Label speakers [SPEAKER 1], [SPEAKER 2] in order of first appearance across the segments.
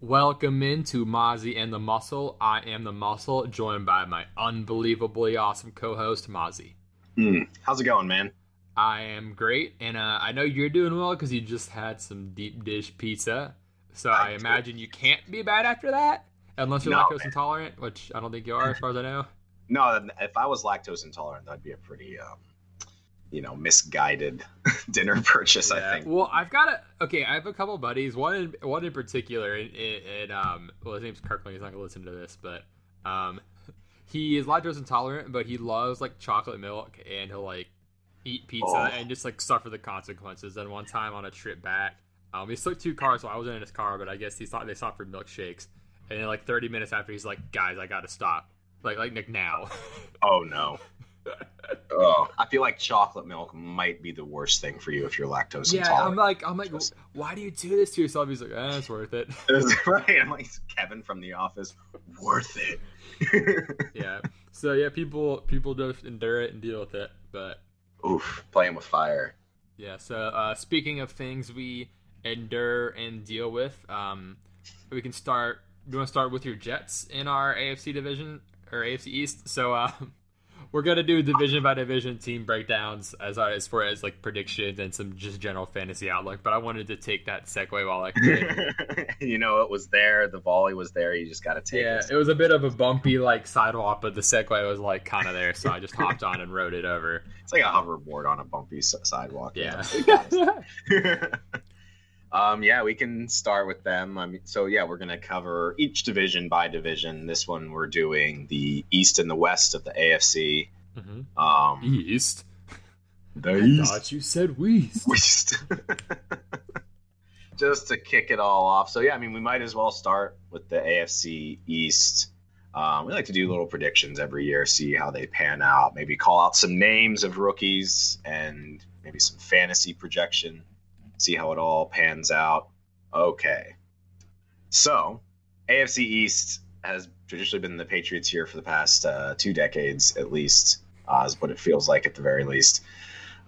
[SPEAKER 1] Welcome into Mozzie and the Muscle. I am the Muscle, joined by my unbelievably awesome co-host Mozzie.
[SPEAKER 2] Mm, how's it going, man?
[SPEAKER 1] I am great, and uh, I know you're doing well because you just had some deep dish pizza. So I, I imagine you can't be bad after that, unless you're no, lactose man. intolerant, which I don't think you are, as far as I know.
[SPEAKER 2] No, if I was lactose intolerant, that'd be a pretty um, you know misguided dinner purchase. Yeah. I think.
[SPEAKER 1] Well, I've got a okay. I have a couple buddies. One in one in particular, and, and um, well, his name's Kirkland. He's not gonna listen to this, but um, he is lactose intolerant, but he loves like chocolate milk, and he'll like eat pizza oh. and just like suffer the consequences. And one time on a trip back, um, he took two cars, so I wasn't in his car, but I guess he thought they stopped for milkshakes. And then like 30 minutes after, he's like, "Guys, I gotta stop." Like, like Nick now.
[SPEAKER 2] oh no oh, I feel like chocolate milk might be the worst thing for you if you're lactose
[SPEAKER 1] yeah,
[SPEAKER 2] intolerant.
[SPEAKER 1] Yeah, I'm like, I'm like, why do you do this to yourself? He's like, eh, it's worth it.
[SPEAKER 2] right. I'm like Kevin from The Office. Worth it.
[SPEAKER 1] yeah. So yeah, people people just endure it and deal with it, but
[SPEAKER 2] oof, playing with fire.
[SPEAKER 1] Yeah. So uh, speaking of things we endure and deal with, um, we can start. Do you want to start with your Jets in our AFC division or AFC East? So. Uh, we're gonna do division by division team breakdowns as uh, as far as like predictions and some just general fantasy outlook. But I wanted to take that segue while I could.
[SPEAKER 2] you know, it was there. The volley was there. You just got to take
[SPEAKER 1] yeah,
[SPEAKER 2] it.
[SPEAKER 1] it was a bit of a bumpy like sidewalk, but the segue was like kind of there, so I just hopped on and rode it over.
[SPEAKER 2] It's like a hoverboard on a bumpy sidewalk.
[SPEAKER 1] Yeah.
[SPEAKER 2] Um, yeah, we can start with them. I mean, so yeah, we're gonna cover each division by division. This one we're doing the East and the West of the AFC.
[SPEAKER 1] Mm-hmm. Um, East.
[SPEAKER 2] The I East.
[SPEAKER 1] thought you said West.
[SPEAKER 2] West. Just to kick it all off. So yeah, I mean, we might as well start with the AFC East. Um, we like to do little predictions every year, see how they pan out. Maybe call out some names of rookies and maybe some fantasy projection see how it all pans out. Okay. So, AFC East has traditionally been the Patriots here for the past uh, two decades, at least, uh, is what it feels like at the very least.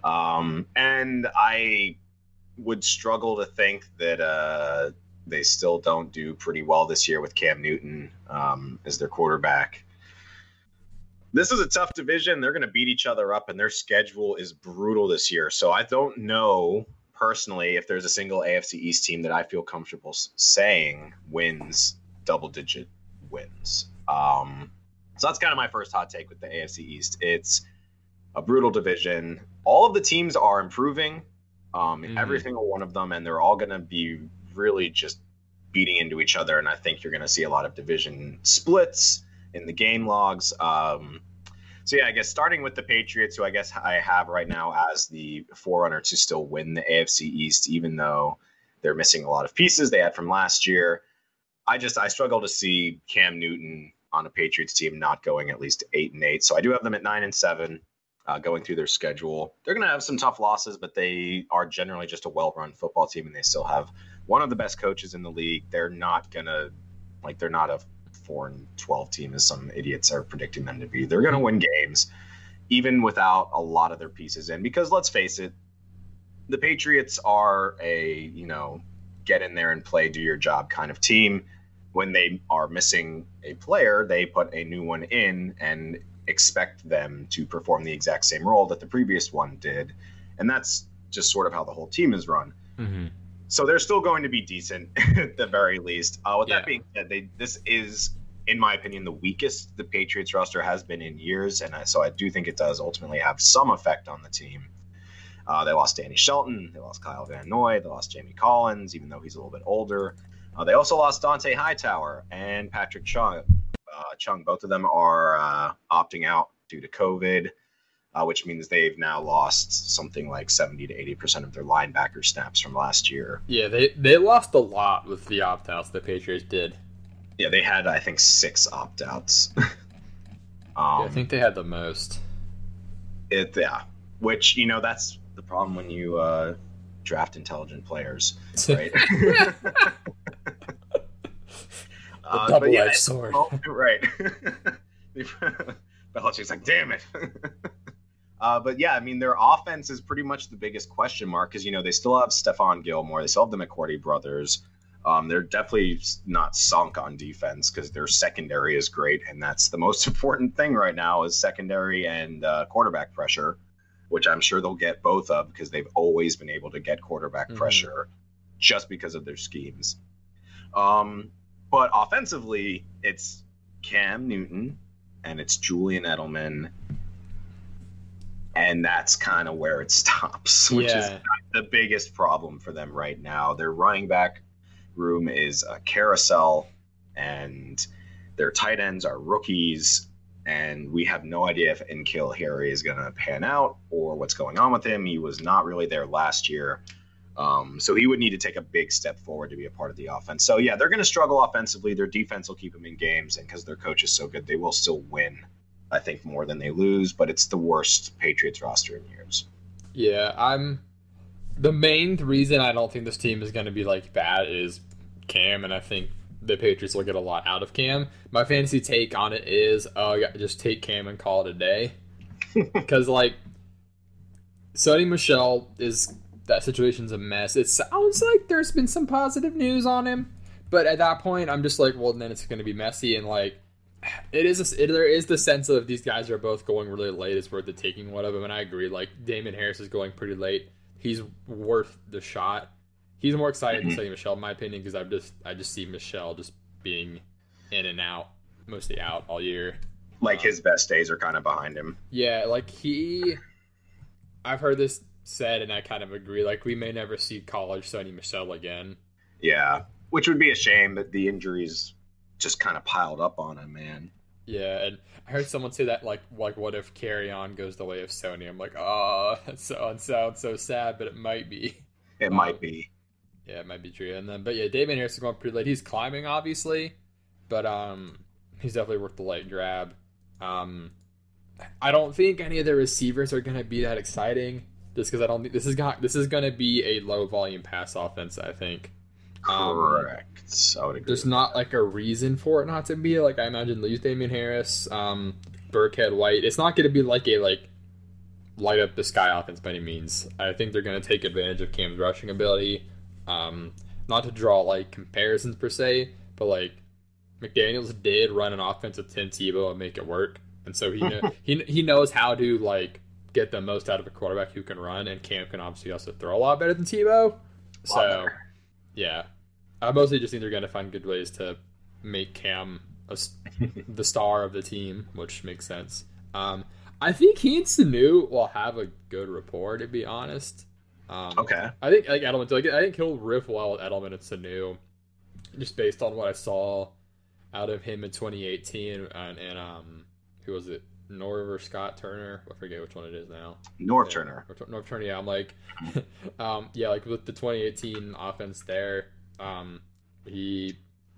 [SPEAKER 2] Um, and I would struggle to think that uh, they still don't do pretty well this year with Cam Newton um, as their quarterback. This is a tough division. They're going to beat each other up, and their schedule is brutal this year. So I don't know personally, if there's a single AFC East team that I feel comfortable saying wins double digit wins. Um, so that's kind of my first hot take with the AFC East. It's a brutal division. All of the teams are improving, um, mm-hmm. every single one of them, and they're all going to be really just beating into each other. And I think you're going to see a lot of division splits in the game logs. Um, so yeah, I guess starting with the Patriots, who I guess I have right now as the forerunner to still win the AFC East, even though they're missing a lot of pieces they had from last year. I just I struggle to see Cam Newton on a Patriots team not going at least eight and eight. So I do have them at nine and seven. Uh, going through their schedule, they're going to have some tough losses, but they are generally just a well-run football team, and they still have one of the best coaches in the league. They're not gonna like they're not a four and twelve team as some idiots are predicting them to be. They're going to win games, even without a lot of their pieces in. Because let's face it, the Patriots are a you know get in there and play, do your job kind of team. When they are missing a player, they put a new one in and expect them to perform the exact same role that the previous one did, and that's just sort of how the whole team is run.
[SPEAKER 1] Mm-hmm.
[SPEAKER 2] So they're still going to be decent at the very least. Uh, with yeah. that being said, they this is, in my opinion, the weakest the Patriots roster has been in years, and so I do think it does ultimately have some effect on the team. Uh, they lost Danny Shelton, they lost Kyle Van Noy, they lost Jamie Collins, even though he's a little bit older. Uh, they also lost Dont'a Hightower and Patrick Chung. Uh, Chung, both of them are uh, opting out due to COVID uh, which means they've now lost something like 70 to 80 percent of their linebacker snaps from last year.
[SPEAKER 1] Yeah, they they lost a lot with the opt outs the Patriots did.
[SPEAKER 2] Yeah, they had I think six opt outs. um,
[SPEAKER 1] yeah, I think they had the most.
[SPEAKER 2] It yeah, which you know that's the problem when you uh, draft intelligent players, right?
[SPEAKER 1] uh, double-edged yeah, sword.
[SPEAKER 2] Oh, right. Belichick's like, damn it. Uh, but yeah, I mean, their offense is pretty much the biggest question mark because, you know, they still have Stephon Gilmore. They still have the McCourty brothers. Um, they're definitely not sunk on defense because their secondary is great, and that's the most important thing right now is secondary and uh, quarterback pressure, which I'm sure they'll get both of because they've always been able to get quarterback
[SPEAKER 1] Mhm.
[SPEAKER 2] pressure just because of their schemes. Um, but offensively, it's Cam Newton and it's Julian Edelman, and that's kind of where it stops, which is the biggest problem for them right now. Their running back room is a carousel, and their tight ends are rookies. And we have no idea if N'Keal Harry is going to pan out or what's going on with him. He was not really there last year. Um, so he would need to take a big step forward to be a part of the offense. So, yeah, they're going to struggle offensively. Their defense will keep them in games. And because their coach is so good, they will still win, I think, more than they lose. But it's the worst Patriots roster in years.
[SPEAKER 1] yeah. I'm the main reason I don't think this team is going to be like bad is Cam, and I think the Patriots will get a lot out of Cam. My fantasy take on it is, uh, just take Cam and call it a day, because like Sony Michel is that situation's a mess. It sounds like there's been some positive news on him, but at that point, I'm just like, well, then it's going to be messy and like. It is. A, it, there is the sense of these guys are both going really late. It's worth the taking one of them, and I agree. Like Damien Harris is going pretty late. He's worth the shot. He's more excited than
[SPEAKER 2] Mhm.
[SPEAKER 1] Sony Michel, in my opinion, because I just I just see Michel just being in and out, mostly out all year.
[SPEAKER 2] Like his best days are kind of behind him.
[SPEAKER 1] Yeah, like he. I've heard this said, and I kind of agree. Like we may never see college Sony Michel again.
[SPEAKER 2] Yeah, which would be a shame, but the injuries just kind of piled up on him, man.
[SPEAKER 1] Yeah, and I heard someone say that like like what if Carry On goes the way of Sony? I'm like, oh, that sounds sounds so sad, but it might be.
[SPEAKER 2] It
[SPEAKER 1] Um,
[SPEAKER 2] might be.
[SPEAKER 1] Yeah, it might be true. And then, but yeah, Damien Harris is going pretty late. He's climbing, obviously, but um, he's definitely worth the late grab. Um, I don't think any of the receivers are going to be that exciting, just because I don't think this is got this is going to be a low volume pass offense. I think um,
[SPEAKER 2] Correct. I would agree.
[SPEAKER 1] there's not
[SPEAKER 2] that.
[SPEAKER 1] like a reason for it not to be. Like I imagine, lose Damien Harris, um, Burkhead, White. It's not going to be like a like light up the sky offense by any means. I think they're going to take advantage of Cam's rushing ability. Um, not to draw like comparisons per se, but like McDaniels did run an offense with Tim Tebow and make it work, and so he kn- he he knows how to like get the most out of a quarterback who can run, and Cam can obviously also throw a lot better than Tebow. So
[SPEAKER 2] better.
[SPEAKER 1] yeah, I mostly just think they're going to find good ways to make Cam a the star of the team, which makes sense. Um, I think he and Sanu will have a good rapport, to be honest. Um,
[SPEAKER 2] Okay.
[SPEAKER 1] I think like Edelman, like, I think he'll riff well with Edelman and Sanu, just based on what I saw out of him in 2018 and, and um, who was it? Norv or Scott Turner? I forget which one it is now.
[SPEAKER 2] Norv
[SPEAKER 1] Yeah,
[SPEAKER 2] Turner.
[SPEAKER 1] Norv Turner. Yeah, I'm like, um, yeah, like with the 2018 offense there, um, he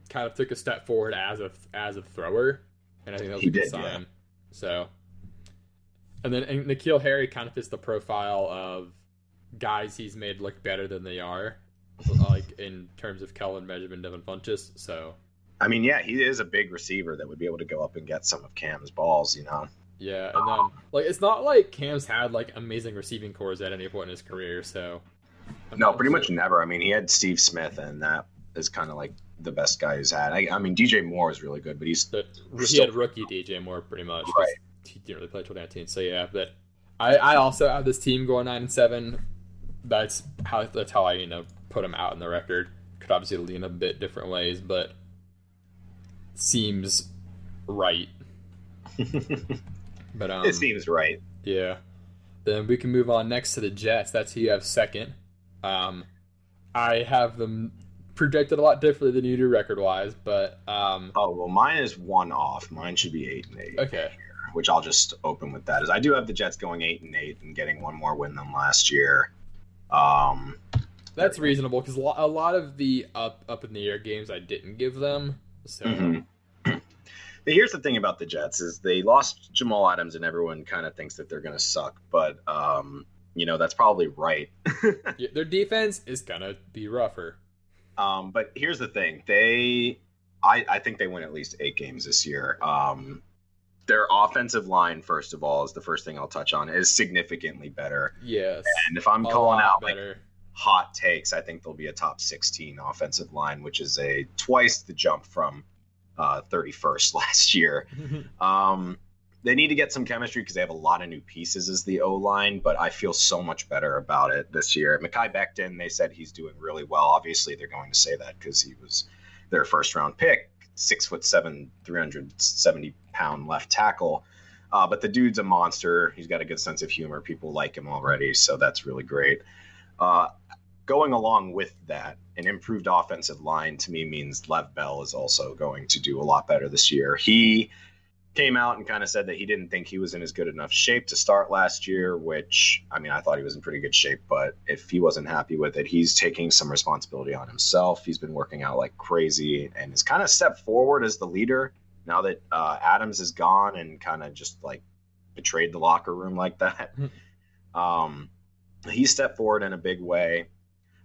[SPEAKER 1] kind of took a step forward as a as a thrower, and I think that was
[SPEAKER 2] He
[SPEAKER 1] a good
[SPEAKER 2] did, yeah.
[SPEAKER 1] sign. So, and then and N'Keal Harry kind of fits the profile of guys he's made look better than they are, like in terms of Kelvin Benjamin, Devin Funchess. So.
[SPEAKER 2] I mean, yeah, he is a big receiver that would be able to go up and get some of Cam's balls, you know.
[SPEAKER 1] Yeah, and then like it's not like Cam's had like amazing receiving corps at any point in his career, so
[SPEAKER 2] No, pretty much never. I mean, he had Steve Smith, and that is kind of like the best guy he's had. I, I mean, DJ Moore is really good, but he's
[SPEAKER 1] But he had rookie DJ Moore pretty much.
[SPEAKER 2] Right.
[SPEAKER 1] He didn't really play 2019. So yeah, but I, I also have this team going nine and seven. That's how that's how I you know put him out in the record. Could obviously lean a bit different ways, but seems right. But um,
[SPEAKER 2] it seems right.
[SPEAKER 1] yeah. Then we can move on next to the Jets. That's who you have second. Um, I have them projected a lot differently than you do record wise, but um,
[SPEAKER 2] Oh well, mine is one off. Mine should be eight and eight,
[SPEAKER 1] okay.
[SPEAKER 2] which I'll just open with that. Is I do have the Jets going eight and eight and getting one more win than last year. Um,
[SPEAKER 1] That's reasonable because a lot of the up up in the air games I didn't give them. So
[SPEAKER 2] Mhm. But here's the thing about the Jets is they lost Jamal Adams and everyone kind of thinks that they're going to suck, but um, you know that's probably right.
[SPEAKER 1] yeah, their defense is gonna be rougher.
[SPEAKER 2] Um, but here's the thing: they, I, I think they win at least eight games this year. Um, their offensive line, first of all, is the first thing I'll touch on, is significantly better.
[SPEAKER 1] Yes,
[SPEAKER 2] And if I'm calling out like hot takes, I think they'll be a top 16 offensive line, which is a twice the jump from uh, 31st last year. um, they need to get some chemistry because they have a lot of new pieces as the O line, but I feel so much better about it this year. Mekhi Becton, they said he's doing really well. Obviously, they're going to say that because he was their first round pick, six foot seven, 370 pound left tackle. Uh, but the dude's a monster. He's got a good sense of humor. People like him already, so that's really great. Uh, going along with that, an improved offensive line to me means Lev Bell is also going to do a lot better this year. He came out and kind of said that he didn't think he was in as good enough shape to start last year, which I mean, I thought he was in pretty good shape, but if he wasn't happy with it, he's taking some responsibility on himself. He's been working out like crazy and has kind of stepped forward as the leader now that uh, Adams is gone and kind of just like betrayed the locker room like that. um, he stepped forward in a big way.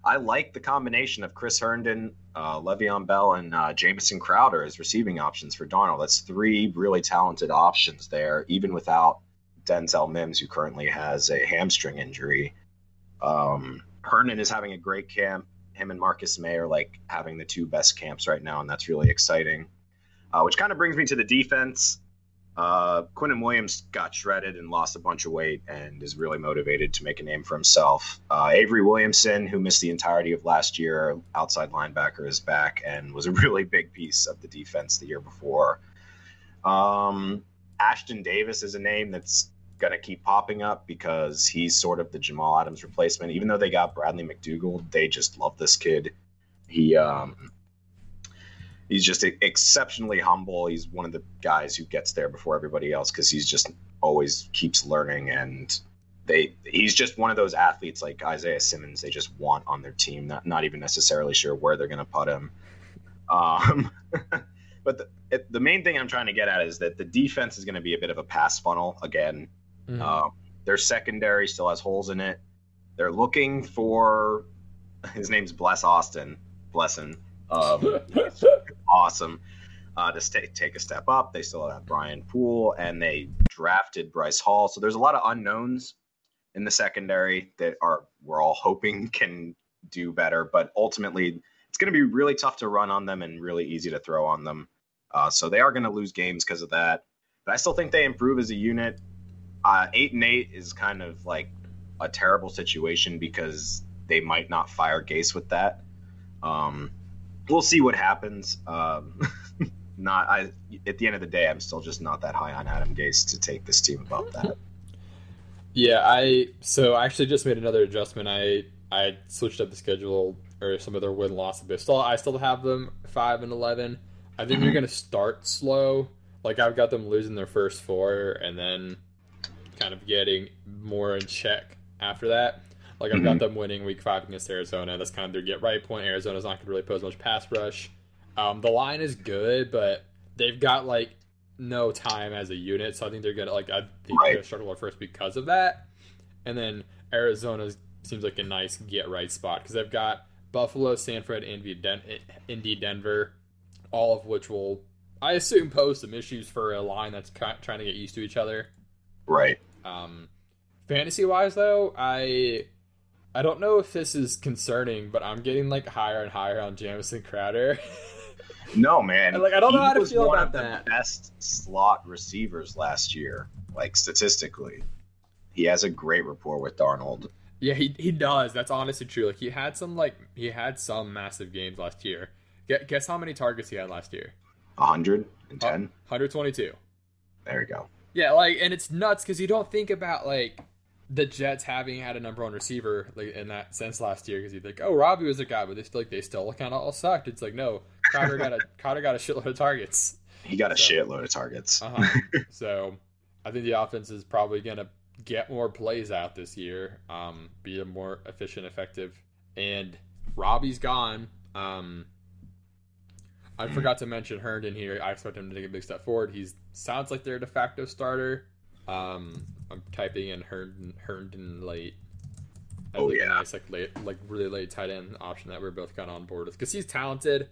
[SPEAKER 2] I like the combination of Chris Herndon, uh, Le'Veon Bell, and uh, Jamison Crowder as receiving options for Darnold. That's three really talented options there, even without Denzel Mims, who currently has a hamstring injury. Um, Herndon is having a great camp. Him and Marcus Maye are like having the two best camps right now, and that's really exciting. Uh, which kind of brings me to the defense. Uh, Quinnen Williams got shredded and lost a bunch of weight and is really motivated to make a name for himself. Uh, Avery Williamson, who missed the entirety of last year, outside linebacker, is back and was a really big piece of the defense the year before. Um, Ashtyn Davis is a name that's going to keep popping up because he's sort of the Jamal Adams replacement. Even though they got Bradley McDougald, they just love this kid. He um, he's just exceptionally humble. He's one of the guys who gets there before everybody else because he's just always keeps learning and they he's just one of those athletes like Isaiah Simmons they just want on their team not not even necessarily sure where they're going to put him um, but the, it, the main thing I'm trying to get at is that the defense is going to be a bit of a pass funnel again mm-hmm. um, their secondary still has holes in it they're looking for his name's Bless Austin Blessin um, awesome uh, to stay, take a step up. They still have Brian Poole and they drafted Bryce Hall. So there's a lot of unknowns in the secondary that are we're all hoping can do better. But ultimately, it's going to be really tough to run on them and really easy to throw on them. Uh, so they are going to lose games because of that. But I still think they improve as a unit. Uh, eight and eight is kind of like a terrible situation because they might not fire Gase with that. Um, we'll see what happens. Um, not I at the end of the day, I'm still just not that high on Adam Gase to take this team above that.
[SPEAKER 1] Yeah, I so I actually just made another adjustment. I I switched up the schedule or some of their win loss a bit. Still, I still have them five and eleven. I think they're mm-hmm. gonna start slow. Like I've got them losing their first four and then kind of getting more in check after that. Like I've got mm-hmm. them winning week five against Arizona. That's kind of their get right point. Arizona's not going to really pose much pass rush. Um, the line is good, but they've got like no time as a unit, so I think they're gonna like I think right. they're gonna struggle at first because of that. And then Arizona seems like a nice get right spot because they've got Buffalo, Sanford, Indy, Den- Indy, Denver, all of which will I assume pose some issues for a line that's trying to get used to each other.
[SPEAKER 2] Right.
[SPEAKER 1] Um, fantasy wise though, I I don't know if this is concerning, but I'm getting like higher and higher on Jamison Crowder.
[SPEAKER 2] no, man.
[SPEAKER 1] And, like I don't he know how to feel about that.
[SPEAKER 2] best slot receivers last year, like statistically. He has a great rapport with Darnold.
[SPEAKER 1] Yeah, he he does. That's honestly true. Like he had some like he had some massive games last year. Guess how many targets he had last year?
[SPEAKER 2] 110.
[SPEAKER 1] 122.
[SPEAKER 2] There you go.
[SPEAKER 1] Yeah, like and it's nuts because you don't think about like the Jets having had a number one receiver like in that sense last year because you think, oh, Robby was a guy, but they still like they still kind of all sucked. It's like no, Crowder got a Crowder got a shitload of targets.
[SPEAKER 2] He got a so, shitload of targets.
[SPEAKER 1] uh-huh. So I think the offense is probably gonna get more plays out this year, um, be a more efficient, effective, and Robby's gone. Um, I forgot to mention Herndon here. I expect him to take a big step forward. He sounds like their de facto starter. Um, I'm typing in Herndon, Herndon late.
[SPEAKER 2] oh like yeah,
[SPEAKER 1] nice like late, like really late tight end option that we're both kind of on board with because he's talented.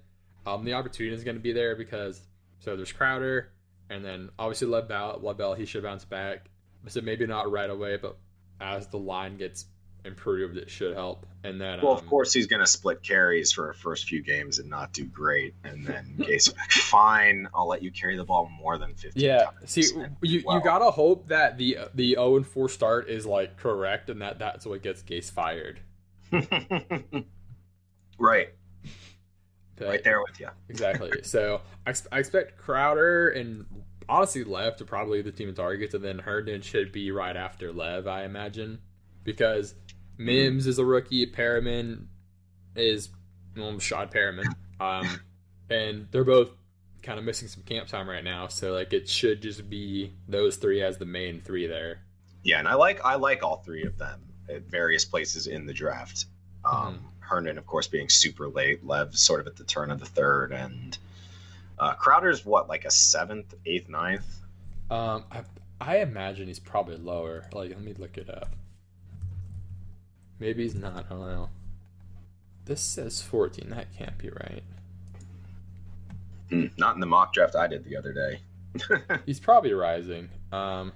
[SPEAKER 1] Um, the opportunity is going to be there because so there's Crowder, and then obviously Lev Bell. He should bounce back, so maybe not right away, but as the line gets improved, it should help. And then,
[SPEAKER 2] Well,
[SPEAKER 1] um,
[SPEAKER 2] of course, he's going to split carries for a first few games and not do great. And then Gase, fine, I'll let you carry the ball more than fifty.
[SPEAKER 1] Yeah,
[SPEAKER 2] times.
[SPEAKER 1] see, you
[SPEAKER 2] well,
[SPEAKER 1] you gotta hope that the the zero and four start is like correct, and that that's what gets Gase fired.
[SPEAKER 2] right,
[SPEAKER 1] But-
[SPEAKER 2] right there with you.
[SPEAKER 1] exactly. so I, I expect Crowder and honestly Lev to probably the team in targets, and then Herndon should be right after Lev, I imagine, because Mims is a rookie, Perriman is well, Shad Perriman, um, and they're both kind of missing some camp time right now. So like it should just be those three as the main three there.
[SPEAKER 2] Yeah, and I like I like all three of them at various places in the draft. Um, Herndon, of course, being super late. Lev sort of at the turn of the third, and uh, Crowder's what like a seventh, eighth, ninth.
[SPEAKER 1] Um, I, I imagine he's probably lower. Like, let me look it up. Maybe he's not. I don't know. This says 14. That can't be right.
[SPEAKER 2] Hmm, not in the mock draft I did the other day.
[SPEAKER 1] He's probably rising. Um,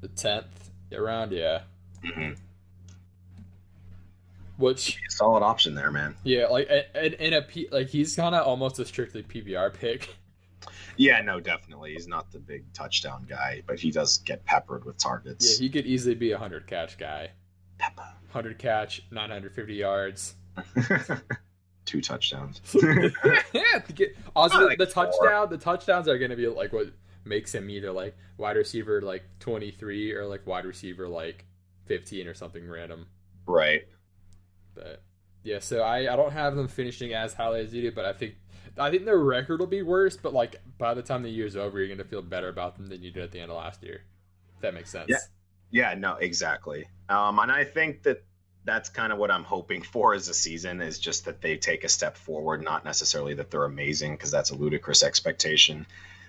[SPEAKER 1] the 10th around, yeah.
[SPEAKER 2] Mm-hmm.
[SPEAKER 1] Which,
[SPEAKER 2] Solid option there, man.
[SPEAKER 1] yeah, like in, in a P, like he's kind of almost a strictly PPR pick.
[SPEAKER 2] Yeah, no, definitely. He's not the big touchdown guy, but he does get peppered with targets.
[SPEAKER 1] Yeah, he could easily be a hundred catch guy.
[SPEAKER 2] Pepper.
[SPEAKER 1] 100 catch, 950 yards.
[SPEAKER 2] Two touchdowns.
[SPEAKER 1] yeah, to get, also
[SPEAKER 2] like
[SPEAKER 1] the touchdown, the touchdowns are going to be like what makes him either like wide receiver like 23 or like wide receiver like 15 or something random.
[SPEAKER 2] right.
[SPEAKER 1] But yeah, so I I don't have them finishing as highly as you do, but I think I think their record will be worse. But like by the time the year's over, you're going to feel better about them than you did at the end of last year. If that makes sense.
[SPEAKER 2] Yeah. Yeah, no, exactly. Um, and I think that that's kind of what I'm hoping for as a season is just that they take a step forward, not necessarily that they're amazing because that's a ludicrous expectation.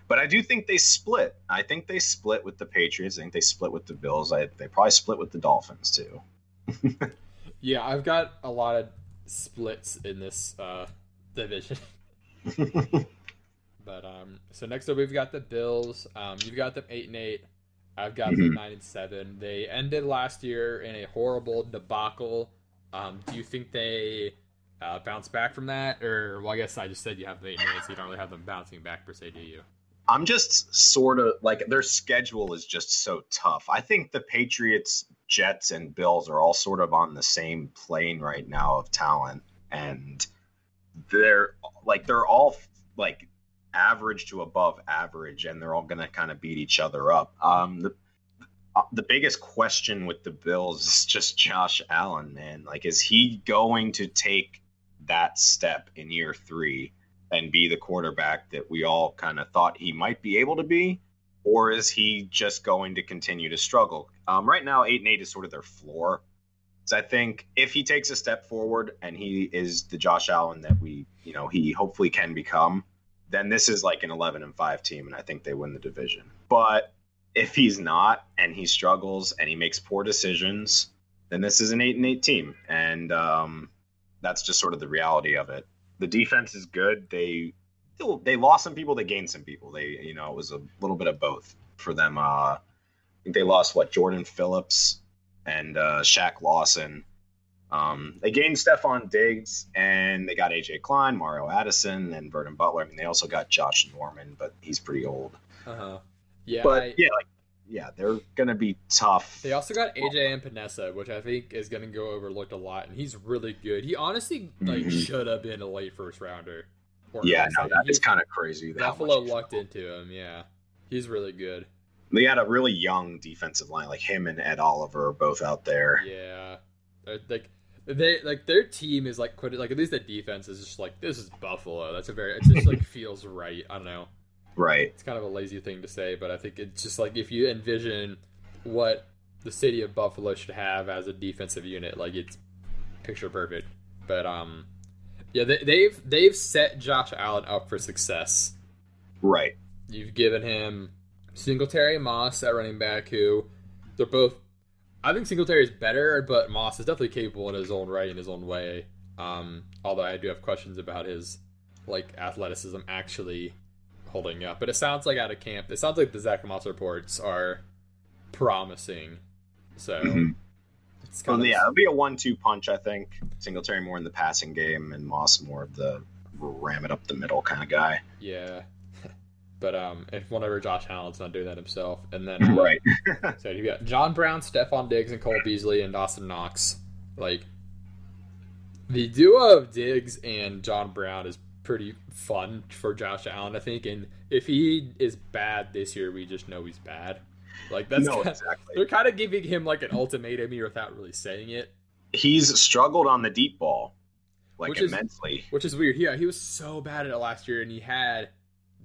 [SPEAKER 2] But I do think they split. I think they split with the Patriots. I think they split with the Bills. I, they probably split with the Dolphins too.
[SPEAKER 1] Yeah, I've got a lot of splits in this uh, division. But um, so next up we've got the Bills. Um, you've got them eight and eight. I've got them
[SPEAKER 2] Mhm.
[SPEAKER 1] nine and seven. They ended last year in a horrible debacle. Um, do you think they uh, bounce back from that, or well, I guess I just said you have the eight and eight, so you don't really have them bouncing back per se, do you?
[SPEAKER 2] I'm just sort of like their schedule is just so tough. I think the Patriots, Jets, and Bills are all sort of on the same plane right now of talent, and they're like they're all like average to above average, and they're all going to kind of beat each other up. Um, the uh, the biggest question with the Bills is just Josh Allen, man. Like, is he going to take that step in year three? and be the quarterback that we all kind of thought he might be able to be, or is he just going to continue to struggle? Um, right now, eight and eight is sort of their floor. So I think if he takes a step forward and he is the Josh Allen that we, you know, he hopefully can become, then this is like an eleven and five team, and I think they win the division. But if he's not and he struggles and he makes poor decisions, then this is an eight and eight team, and um, that's just sort of the reality of it the defense is good. They they lost some people, they gained some people. They you know it was a little bit of both for them. Uh, I think they lost what Jordan Phillips and uh, Shaq Lawson. Um, they gained Stefon Diggs and they got AJ Klein, Mario Addison, and Vernon Butler. I mean, they also got Josh Norman, but he's pretty old.
[SPEAKER 1] Uh huh. Yeah.
[SPEAKER 2] But
[SPEAKER 1] I-
[SPEAKER 2] yeah, like yeah, they're gonna be tough.
[SPEAKER 1] They also got AJ Epenesa, which I think is going to go overlooked a lot, and he's really good. He honestly like
[SPEAKER 2] Mhm.
[SPEAKER 1] should have been a late first rounder.
[SPEAKER 2] Yeah, no, that is kind of crazy.
[SPEAKER 1] Buffalo lucked into him. Yeah, he's really good.
[SPEAKER 2] They had a really young defensive line, like him and Ed Oliver both out there.
[SPEAKER 1] Yeah, like they like their team is like quite like at least the defense is just like this is Buffalo. That's a very it just like feels right. I don't know.
[SPEAKER 2] Right.
[SPEAKER 1] It's kind of a lazy thing to say, but I think it's just like if you envision what the city of Buffalo should have as a defensive unit, like it's picture perfect. But um, yeah, they, they've they've set Josh Allen up for success.
[SPEAKER 2] Right.
[SPEAKER 1] You've given him Singletary Moss at running back, who they're both. I think Singletary is better, but Moss is definitely capable in his own right, in his own way. Um, although I do have questions about his like athleticism actually holding up. But it sounds like out of camp, it sounds like the Zack Moss reports are promising. So
[SPEAKER 2] Mhm.
[SPEAKER 1] It's
[SPEAKER 2] Well,
[SPEAKER 1] of-
[SPEAKER 2] yeah, it'll be a one-two punch. I think Singletary more in the passing game, and Moss more of the ram it up the middle kind of guy.
[SPEAKER 1] yeah. But um, if whenever Josh Allen's not doing that himself, and then
[SPEAKER 2] Right.
[SPEAKER 1] So you got John Brown, Stefon Diggs, and Cole Beasley, and Dawson Knox. Like the duo of Diggs and John Brown is pretty fun for Josh Allen, I think. And if he is bad this year, we just know he's bad. Like that's
[SPEAKER 2] no,
[SPEAKER 1] kinda-
[SPEAKER 2] exactly.
[SPEAKER 1] they're kind of giving him like an ultimatum here without really saying it,
[SPEAKER 2] He's struggled on the deep ball, like
[SPEAKER 1] Which is-
[SPEAKER 2] immensely.
[SPEAKER 1] which is weird. Yeah, he was so bad at it last year, and he had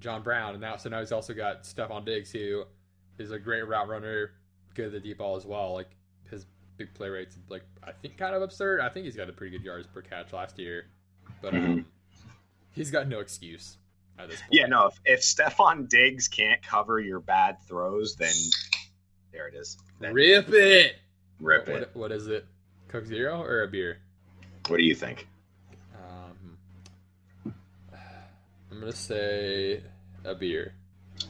[SPEAKER 1] John Brown, and now so now he's also got Stefon Diggs, who is a great route runner, good at the deep ball as well. Like his big play rates, like I think kind of absurd. I think he's got a pretty good yards per catch last year, but um, he's got no excuse at this point.
[SPEAKER 2] Yeah, no. If, if Stefon Diggs can't cover your bad throws, then there it is. Then
[SPEAKER 1] rip it.
[SPEAKER 2] rip
[SPEAKER 1] What-
[SPEAKER 2] it.
[SPEAKER 1] what is it? Coke Zero or a beer?
[SPEAKER 2] What do you think?
[SPEAKER 1] Um, I'm gonna say a beer.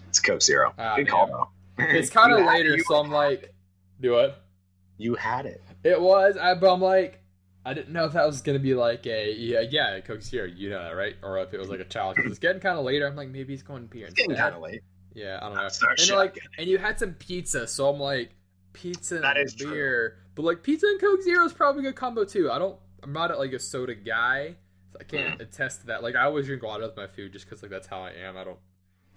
[SPEAKER 2] It's Coke Zero.
[SPEAKER 1] Ah,
[SPEAKER 2] Good
[SPEAKER 1] damn.
[SPEAKER 2] call, though.
[SPEAKER 1] It's kind of later, so I'm like,
[SPEAKER 2] it.
[SPEAKER 1] do what?
[SPEAKER 2] you had it.
[SPEAKER 1] It was, I, but I'm like, I didn't know if that was gonna be like a yeah, yeah, Coke Zero, you know that, right? Or if it was like a challenge. it's getting kind of later. I'm like, maybe he's going beer
[SPEAKER 2] It's getting kind of late.
[SPEAKER 1] Yeah, I don't know.
[SPEAKER 2] Sorry,
[SPEAKER 1] And like, and you had some pizza, so I'm like, pizza
[SPEAKER 2] That
[SPEAKER 1] and
[SPEAKER 2] is true.
[SPEAKER 1] beer. But like, pizza and Coke Zero is probably a good combo too. I don't, I'm not like a soda guy, so I can't attest to that. Like, I always drink water with my food just because like that's how I am. I don't.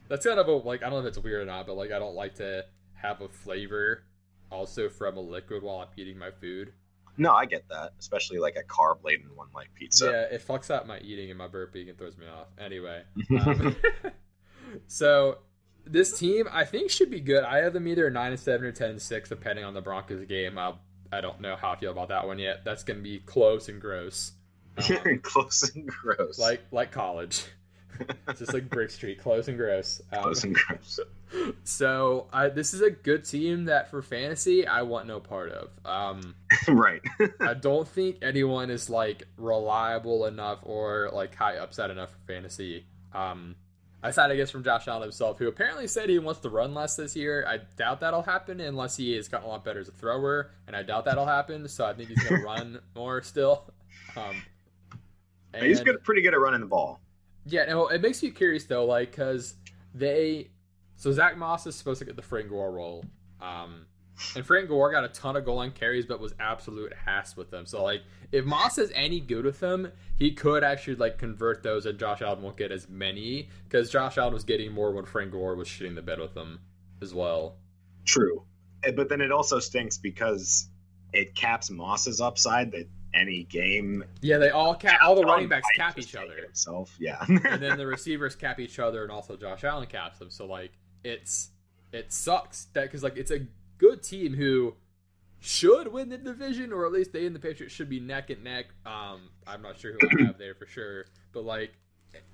[SPEAKER 1] That's kind of a like I don't know if it's weird or not, but like I don't like to have a flavor also from a liquid while I'm eating my food.
[SPEAKER 2] No, I get that, especially like a carb laden one like pizza.
[SPEAKER 1] Yeah, it fucks up my eating and my burping and throws me off. Anyway, um, so this team I think should be good. I have them either nine and seven or ten and six, depending on the Broncos game. I I don't know how I feel about that one yet. That's gonna be close and gross, Um,
[SPEAKER 2] Close and gross.
[SPEAKER 1] like like college. It's just like Brick Street, close and gross. Um,
[SPEAKER 2] close and gross.
[SPEAKER 1] so I, this is a good team that for fantasy I want no part of. Um,
[SPEAKER 2] right.
[SPEAKER 1] I don't think anyone is like reliable enough or like high upset enough for fantasy. Um, aside, I guess, from Josh Allen himself, who apparently said he wants to run less this year. I doubt that'll happen unless he has gotten a lot better as a thrower, and I doubt that'll happen. So I think he's going to run more still. Um,
[SPEAKER 2] He's good, pretty good at running the ball.
[SPEAKER 1] Yeah, no, it makes me curious though, like, because they. So Zack Moss is supposed to get the Frank Gore role. Um, and Frank Gore got a ton of goal line carries, but was absolute ass with them. So, like, if Moss is any good with them, he could actually, like, convert those, and Josh Allen won't get as many, because Josh Allen was getting more when Frank Gore was shitting the bed with them as well.
[SPEAKER 2] True. Eh, But then it also stinks because it caps Moss's upside that any game
[SPEAKER 1] Yeah, they all cap, all the running backs cap each other.
[SPEAKER 2] Himself. Yeah.
[SPEAKER 1] and then the receivers cap each other, and also Josh Allen caps them. So like it's it sucks that because like it's a good team who should win the division, or at least they and the Patriots should be neck and neck. Um, I'm not sure who I have there for sure, but like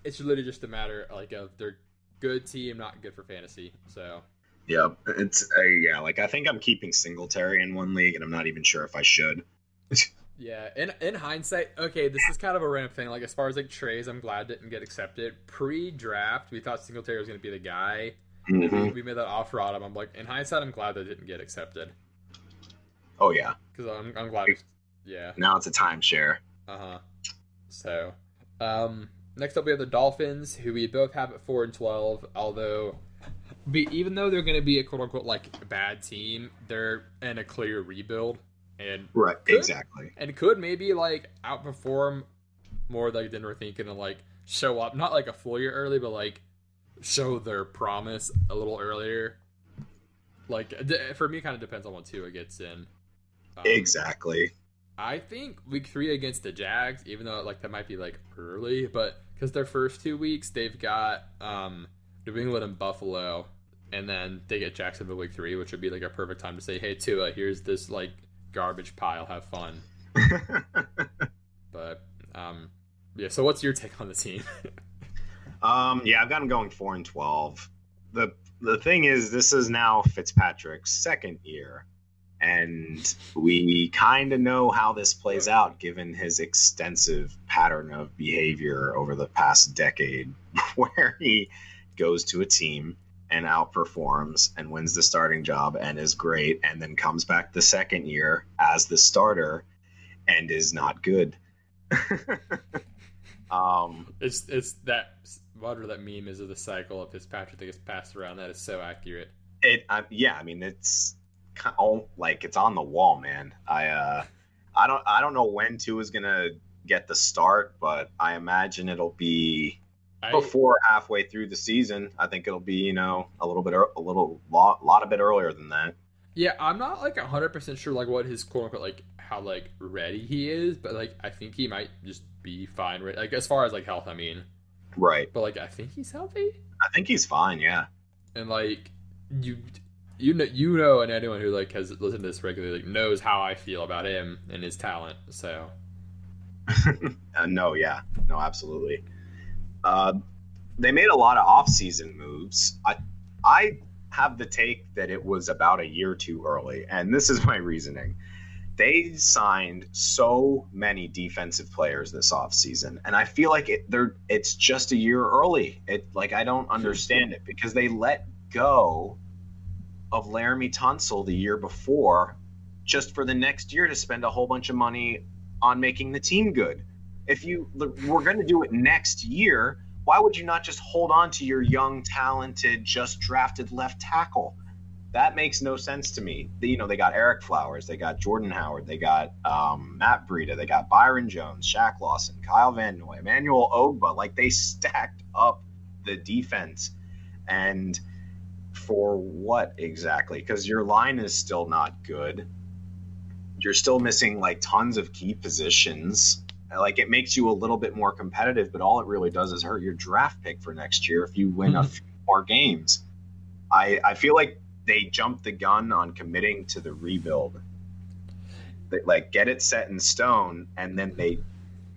[SPEAKER 1] it's literally just a matter like of they're good team, not good for fantasy. So
[SPEAKER 2] yeah. It's uh, yeah. Like I think I'm keeping Singletary in one league, and I'm not even sure if I should.
[SPEAKER 1] yeah, in in hindsight, okay, this is kind of a random thing. Like as far as like trays, I'm glad didn't get accepted pre-draft. We thought Singletary was going to be the guy.
[SPEAKER 2] Mhm.
[SPEAKER 1] we made that offer on him. I'm like, in hindsight, I'm glad that didn't get accepted
[SPEAKER 2] Oh yeah.
[SPEAKER 1] because I'm, I'm glad. Yeah.
[SPEAKER 2] Now it's a timeshare.
[SPEAKER 1] Uh huh. So, um, next up we have the Dolphins, who we both have at four and twelve. Although, be, even though they're going to be a quote unquote like bad team, they're in a clear rebuild and
[SPEAKER 2] Right.
[SPEAKER 1] Could-
[SPEAKER 2] Exactly.
[SPEAKER 1] and could maybe like outperform more like than we're thinking and like show up not like a full year early, but like show their promise a little earlier. Like d- for me, kind of depends on what two it gets in. Um,
[SPEAKER 2] Exactly.
[SPEAKER 1] I think week three against the Jags, even though like that might be like early, but because their first two weeks they've got um, New England and Buffalo, and then they get Jacksonville week three, which would be like a perfect time to say, "Hey, Tua, here's this like garbage pile. Have fun." But um, yeah. So what's your take on the team?
[SPEAKER 2] um. Yeah, I've got him going four and twelve. the The thing is, this is now Fitzpatrick's second year, and we kind of know how this plays out given his extensive pattern of behavior over the past decade, where he goes to a team and outperforms and wins the starting job and is great, and then comes back the second year as the starter and is not good.
[SPEAKER 1] um, it's it's that whatever that meme is of the cycle of Fitzpatrick that gets passed around. That is so accurate.
[SPEAKER 2] It uh, yeah, I mean it's kind of, like it's on the wall, man. I uh, I don't I don't know when Tua is gonna get the start, but I imagine it'll be I, before halfway through the season. I think it'll be you know a little bit a little lot lot a bit earlier than that.
[SPEAKER 1] Yeah, I'm not like 100 percent sure like what his quote unquote like how like ready he is, but like I think he might just be fine. Right, like as far as like health, I mean.
[SPEAKER 2] Right.
[SPEAKER 1] But like I think he's healthy.
[SPEAKER 2] I think he's fine. Yeah.
[SPEAKER 1] And like you you know you know and anyone who like has listened to this regularly like knows how I feel about him and his talent. So.
[SPEAKER 2] uh, no, yeah, no, absolutely. Uh, they made a lot of off-season moves. I, I have the take that it was about a year too early, and this is my reasoning. They signed so many defensive players this offseason, and I feel like it, they're it's just a year early. It like I don't understand it because they let go of Laremy Tunsil the year before, just for the next year to spend a whole bunch of money on making the team good. If you we're going to do it next year, why would you not just hold on to your young, talented, just drafted left tackle? That makes no sense to me. You know, they got Ereck Flowers, they got Jordan Howard, they got um, Matt Breida, they got Byron Jones, Shaq Lawson, Kyle Van Noy, Emmanuel Ogbah. Like they stacked up the defense. And for what exactly? Because your line is still not good. You're still missing like tons of key positions like it makes you a little bit more competitive, but all it really does is hurt your draft pick for next year if you win mm-hmm. a few more games. I I feel like they jumped the gun on committing to the rebuild. They, like get it set in stone, and then they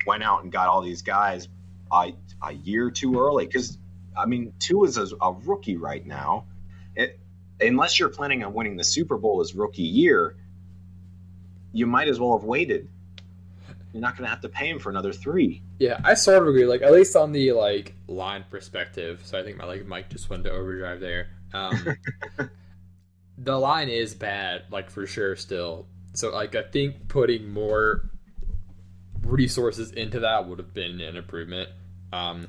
[SPEAKER 2] went out and got all these guys a, a year too early. Because I mean, Tua is a, a rookie right now. It, unless you're planning on winning the Super Bowl as rookie year, you might as well have waited you're not going to have to pay him for another three.
[SPEAKER 1] Yeah, I sort of agree. Like at least on the like line perspective. So I think my like mic just went to overdrive there. Um, the line is bad, like for sure. Still, so like I think putting more resources into that would have been an improvement. Um,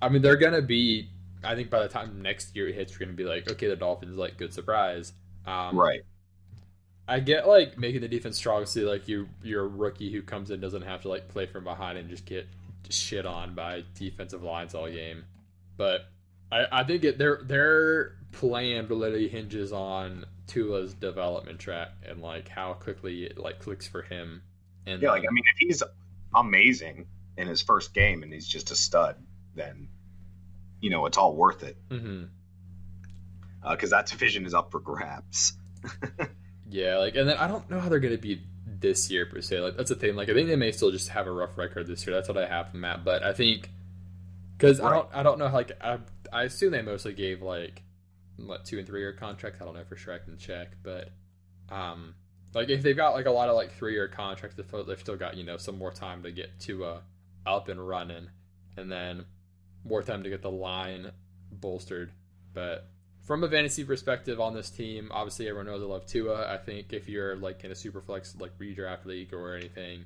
[SPEAKER 1] I mean, they're gonna be. I think by the time next year it hits, we're gonna be like, okay, the Dolphins like good surprise. Um,
[SPEAKER 2] right.
[SPEAKER 1] I get like making the defense strong, so like you you're a rookie who comes in doesn't have to like play from behind and just get shit on by defensive lines all game. But I, I think it, their their plan really hinges on Tua's development track and like how quickly it like clicks for him.
[SPEAKER 2] And yeah, like I mean, if he's amazing in his first game and he's just a stud, then you know it's all worth it. Because mm-hmm. uh, that division is up for grabs.
[SPEAKER 1] Yeah, like, and then I don't know how they're going to be this year per se. Like, that's the thing. Like, I think they may still just have a rough record this year. That's what I have from Matt. But I think because right. I don't, I don't know. How, like, I, I assume they mostly gave like what two and three year contracts. I don't know for sure. I can check, but um, like if they've got like a lot of like three year contracts, they've still got you know some more time to get to uh up and running, and then more time to get the line bolstered. But from a fantasy perspective on this team, obviously everyone knows I love Tua. I think if you're like in a super flex like redraft league or anything,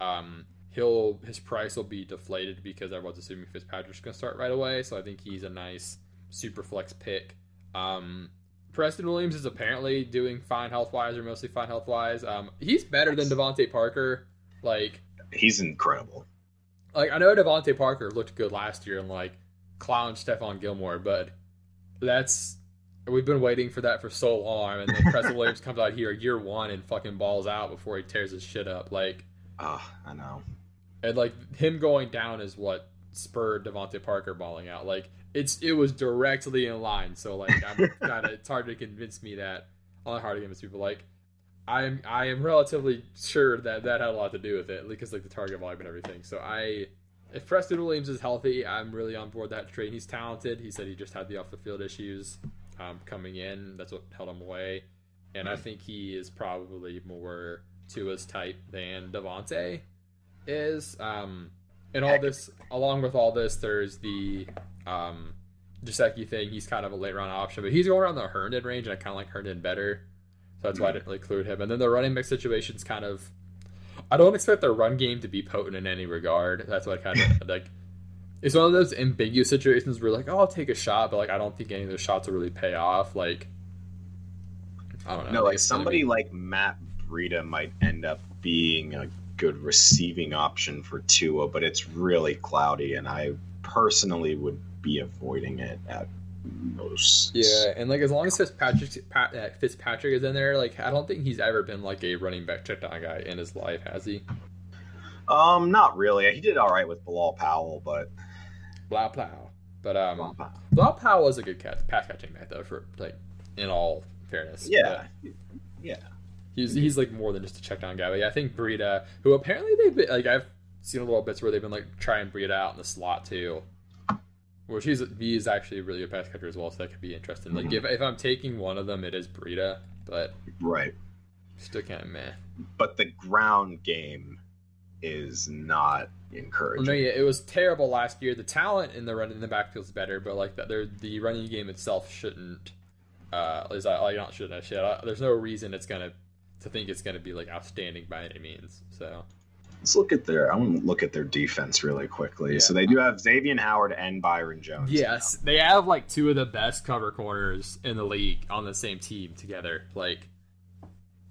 [SPEAKER 1] um, he'll his price will be deflated because everyone's assuming Fitzpatrick's gonna start right away. So I think he's a nice super flex pick. Um, Preston Williams is apparently doing fine health wise or mostly fine health wise. Um, he's better than DeVante Parker. Like
[SPEAKER 2] he's incredible.
[SPEAKER 1] Like I know DeVante Parker looked good last year and like clown Stephon Gilmore, but that's we've been waiting for that for so long, and then Preston Williams comes out here year one and fucking balls out before he tears his shit up. Like,
[SPEAKER 2] oh, I know.
[SPEAKER 1] And like him going down is what spurred DeVante Parker balling out. Like it's it was directly in line. So like I'm kind of it's hard to convince me that. Not hard to convince people. Like I'm I am relatively sure that that had a lot to do with it because like the target volume and everything. So I if Preston Williams is healthy, I'm really on board that trade. He's talented. He said he just had the off the field issues um, coming in. That's what held him away. And I think he is probably more Tua's type than DeVante is. Um, and all this, along with all this, there's the um, Gesicki thing, he's kind of a late round option, but he's going around the Herndon range, and I kind of like Herndon better. So that's why I didn't really include him. And then the running back situation's kind of. I don't expect their run game to be potent in any regard. That's what I kind of like. It's one of those ambiguous situations where like, oh, I'll take a shot, but like I don't think any of those shots will really pay off. Like, I don't know.
[SPEAKER 2] No, like
[SPEAKER 1] guess it's gonna
[SPEAKER 2] somebody like Matt Breida might end up being a good receiving option for Tua, but it's really cloudy, and I personally would be avoiding it at most.
[SPEAKER 1] Yeah, and like as long as Fitzpatrick Pat, uh, Fitzpatrick is in there, like I don't think he's ever been like a running back checkdown guy in his life, has he?
[SPEAKER 2] Um, not really. He did all right with Bilal Powell, but
[SPEAKER 1] Blah plow. But um,
[SPEAKER 2] Powell-
[SPEAKER 1] Blah Powell was a good catch, pass catching back though. For like, in all fairness,
[SPEAKER 2] yeah,
[SPEAKER 1] But
[SPEAKER 2] yeah.
[SPEAKER 1] he's he's like more than just a checkdown guy. But yeah, I think Breida, who apparently they've been like I've seen a little bits where they've been like trying Breida out in the slot too. Which he's he is actually a really good pass catcher as well, so that could be interesting. Like
[SPEAKER 2] Mhm.
[SPEAKER 1] if if I'm taking one of them, it is Breida, but
[SPEAKER 2] Right.
[SPEAKER 1] still kind of meh.
[SPEAKER 2] But the ground game is not
[SPEAKER 1] Well,
[SPEAKER 2] encouraging.
[SPEAKER 1] no, yeah, it was terrible last year. The talent in the run in the backfield is better, but like that, the running game itself shouldn't. Uh, is I like not shouldn't shit? Uh, There's no reason it's gonna to think it's gonna be like outstanding by any means. So
[SPEAKER 2] Let's look at their. I want to look at their defense really quickly.
[SPEAKER 1] Yeah.
[SPEAKER 2] So they do have Xavier Howard and Byron Jones.
[SPEAKER 1] yes, they have like two of the best cover corners in the league on the same team together. Like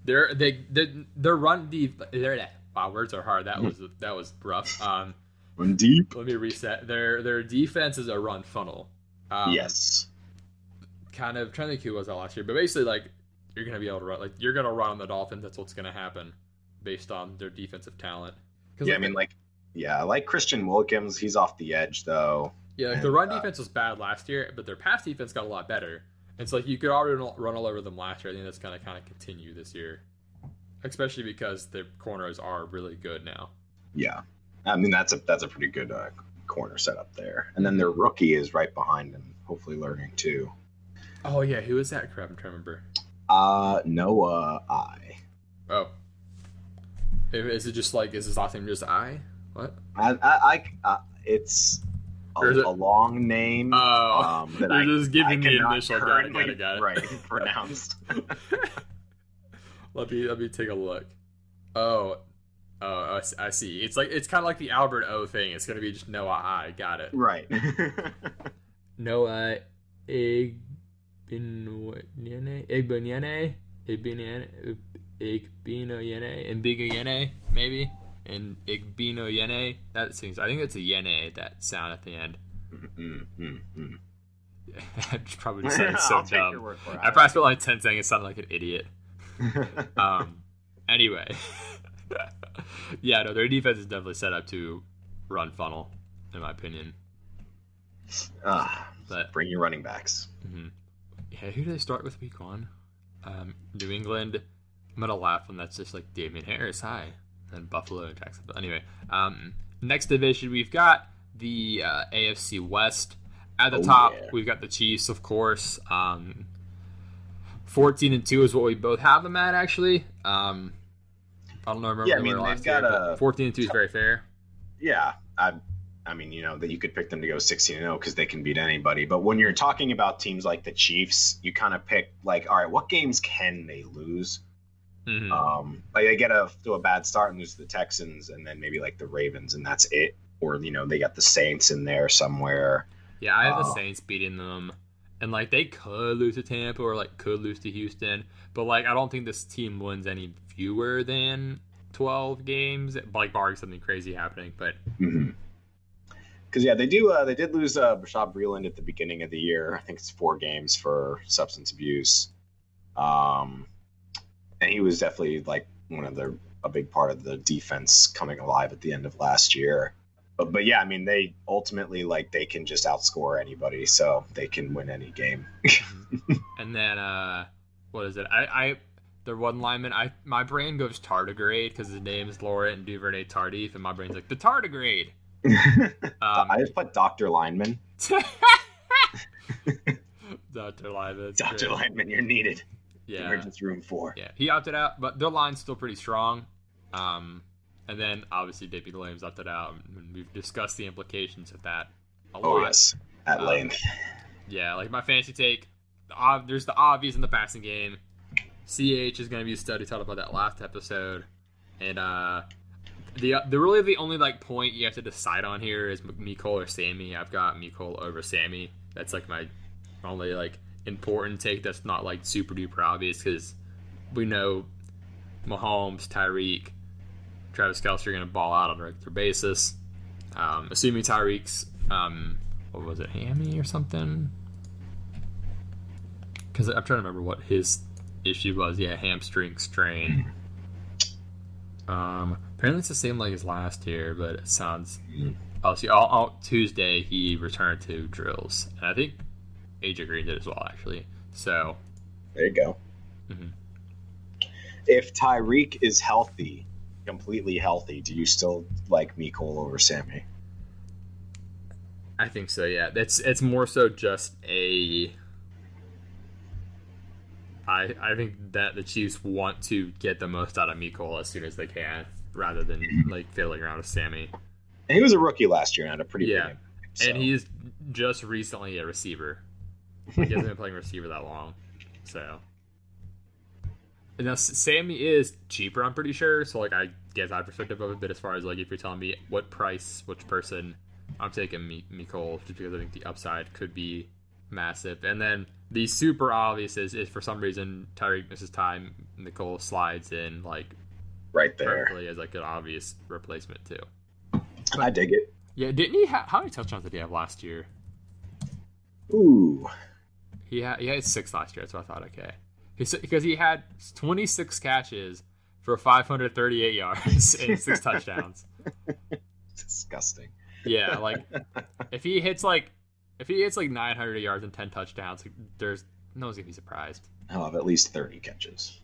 [SPEAKER 1] they're they they their run deep. They're wow, words are hard. That was that was rough. Um,
[SPEAKER 2] Run deep.
[SPEAKER 1] let me reset. Their their defense is a run funnel. Um,
[SPEAKER 2] yes.
[SPEAKER 1] kind of trying to think who was that last year, but basically like you're gonna be able to run like you're gonna run on the Dolphins. That's what's gonna happen based on their defensive talent.
[SPEAKER 2] Yeah, I mean, like, yeah, like Christian Wilkins. He's off the edge though.
[SPEAKER 1] yeah, like the run
[SPEAKER 2] uh,
[SPEAKER 1] defense was bad last year, but their pass defense got a lot better. It's like you could already run all over them last year. I think that's gonna kind of continue this year, especially because their corners are really good now.
[SPEAKER 2] Yeah, I mean that's a that's a pretty good uh, corner setup there. And then their rookie is right behind him, hopefully learning too.
[SPEAKER 1] Oh yeah, who is that? Crap, I'm trying to remember.
[SPEAKER 2] Uh, Noah I.
[SPEAKER 1] Oh, is it just like is his last name just I? What?
[SPEAKER 2] I, I, I uh, it's a,
[SPEAKER 1] it-
[SPEAKER 2] a long name.
[SPEAKER 1] Oh,
[SPEAKER 2] um, that
[SPEAKER 1] you're
[SPEAKER 2] I,
[SPEAKER 1] just giving
[SPEAKER 2] I
[SPEAKER 1] the initial. Got it, got it, got it.
[SPEAKER 2] right pronounced.
[SPEAKER 1] let me let me take a look. Oh, oh, I see. It's like it's kind of like the Albert O thing. It's gonna be just Noah I. Got it.
[SPEAKER 2] right.
[SPEAKER 1] Noah Igbinoyene Igbinoyene Igbinoyene Igbinoyene Igbinoyene maybe and Igbinoyene. That seems. I think it's a yene. That sound at the end. I probably just sounded so
[SPEAKER 2] I'll take your
[SPEAKER 1] dumb. I probably spent like ten seconds sounding like an idiot. Um. Anyway, yeah, no, their defense is definitely set up to run funnel, in my opinion.
[SPEAKER 2] Ah,
[SPEAKER 1] But
[SPEAKER 2] bring your running backs.
[SPEAKER 1] mhm. yeah, who do they start with week one? Um, New England. I'm gonna laugh when that's just like Damien Harris, hi, and Buffalo and Jacksonville. Anyway, um, next division we've got the uh, AFC West. At the
[SPEAKER 2] Oh,
[SPEAKER 1] top,
[SPEAKER 2] yeah.
[SPEAKER 1] we've got the Chiefs, of course. Um, 14 and 2 is what we both have them at, actually. Um, I don't know. Remember
[SPEAKER 2] Yeah, I mean, they've got
[SPEAKER 1] year,
[SPEAKER 2] a-
[SPEAKER 1] 14 and 2 is very fair.
[SPEAKER 2] Yeah, I, I mean, you know that you could pick them to go 16 and 0 because they can beat anybody. But when you're talking about teams like the Chiefs, you kind of pick like, all right, what games can they lose?
[SPEAKER 1] Mhm.
[SPEAKER 2] Um, like they get a to a bad start and lose to the Texans, and then maybe like the Ravens, and that's it. Or you know they got the Saints in there somewhere.
[SPEAKER 1] Yeah, I have the
[SPEAKER 2] Uh,
[SPEAKER 1] Saints beating them, and like they could lose to Tampa or like could lose to Houston, but like I don't think this team wins any fewer than twelve games. Like barring something crazy happening, but
[SPEAKER 2] Because yeah, they do. Uh, they did lose uh, Bashaud Breeland at the beginning of the year. I think it's four games for substance abuse. Um, and he was definitely like one of the a big part of the defense coming alive at the end of last year. But but yeah, I mean they ultimately like they can just outscore anybody, so they can win any game.
[SPEAKER 1] and then uh, what is it? I I their one lineman. I my brain goes tardigrade because his name is Laurent Duvernay Tardif, and my brain's like the tardigrade. Um,
[SPEAKER 2] I just put Doctor Lineman.
[SPEAKER 1] Dr. Lineman.
[SPEAKER 2] Doctor. Lineman, you're needed.
[SPEAKER 1] Yeah.
[SPEAKER 2] Emergency room four.
[SPEAKER 1] Yeah, he opted out, but their line's still pretty strong. Um, and then obviously Davey Williams opted out, and we've discussed the implications of that a
[SPEAKER 2] Oh
[SPEAKER 1] lot.
[SPEAKER 2] yes, at
[SPEAKER 1] Um,
[SPEAKER 2] length.
[SPEAKER 1] Yeah, like my fantasy take. There's the obvious in the passing game. CH is going to be a stud. We talked about that last episode, and uh, the the really the only like point you have to decide on here is Mecole or Sammy. I've got Mecole over Sammy. That's like my only like important take. That's not like super duper obvious because we know Mahomes, Tyreek, Travis Kelce are going to ball out on a regular basis. Um, assuming Tyreek's um, what was it, hammy or something? Because I'm trying to remember what his issue was. Yeah, hamstring strain. Um, apparently it's the same like as last year, but it sounds. Oh, see, all, all Tuesday he returned to drills, and I think AJ Green did as well, actually. So
[SPEAKER 2] there you go.
[SPEAKER 1] Mhm.
[SPEAKER 2] If Tyreek is healthy, completely healthy, do you still like Mecole over Sammy?
[SPEAKER 1] I think so. Yeah, that's it's more so just a. I I think that the Chiefs want to get the most out of Mecole as soon as they can, rather than like fiddling around with Sammy.
[SPEAKER 2] And he was a rookie last year and had a pretty
[SPEAKER 1] Yeah.
[SPEAKER 2] so-
[SPEAKER 1] And he's just recently a receiver. Like, he hasn't been playing receiver that long, so. And now Sammy is cheaper, I'm pretty sure. So like I guess I have perspective of it, but as far as like if you're telling me what price, which person, I'm taking Mecole just because I think the upside could be massive. And then the super obvious is, is for some reason Tyreek misses time, Mecole slides in like
[SPEAKER 2] right there.
[SPEAKER 1] as like an obvious replacement too.
[SPEAKER 2] I dig it.
[SPEAKER 1] Yeah, didn't he? Ha- how many touchdowns did he have last year?
[SPEAKER 2] Ooh.
[SPEAKER 1] He had he had six last year. so I thought. Okay, because he had 26 catches for 538 yards and six touchdowns.
[SPEAKER 2] Disgusting.
[SPEAKER 1] Yeah, like if he hits like if he hits like 900 yards and 10 touchdowns, there's no one's gonna be surprised.
[SPEAKER 2] He'll have at least 30 catches.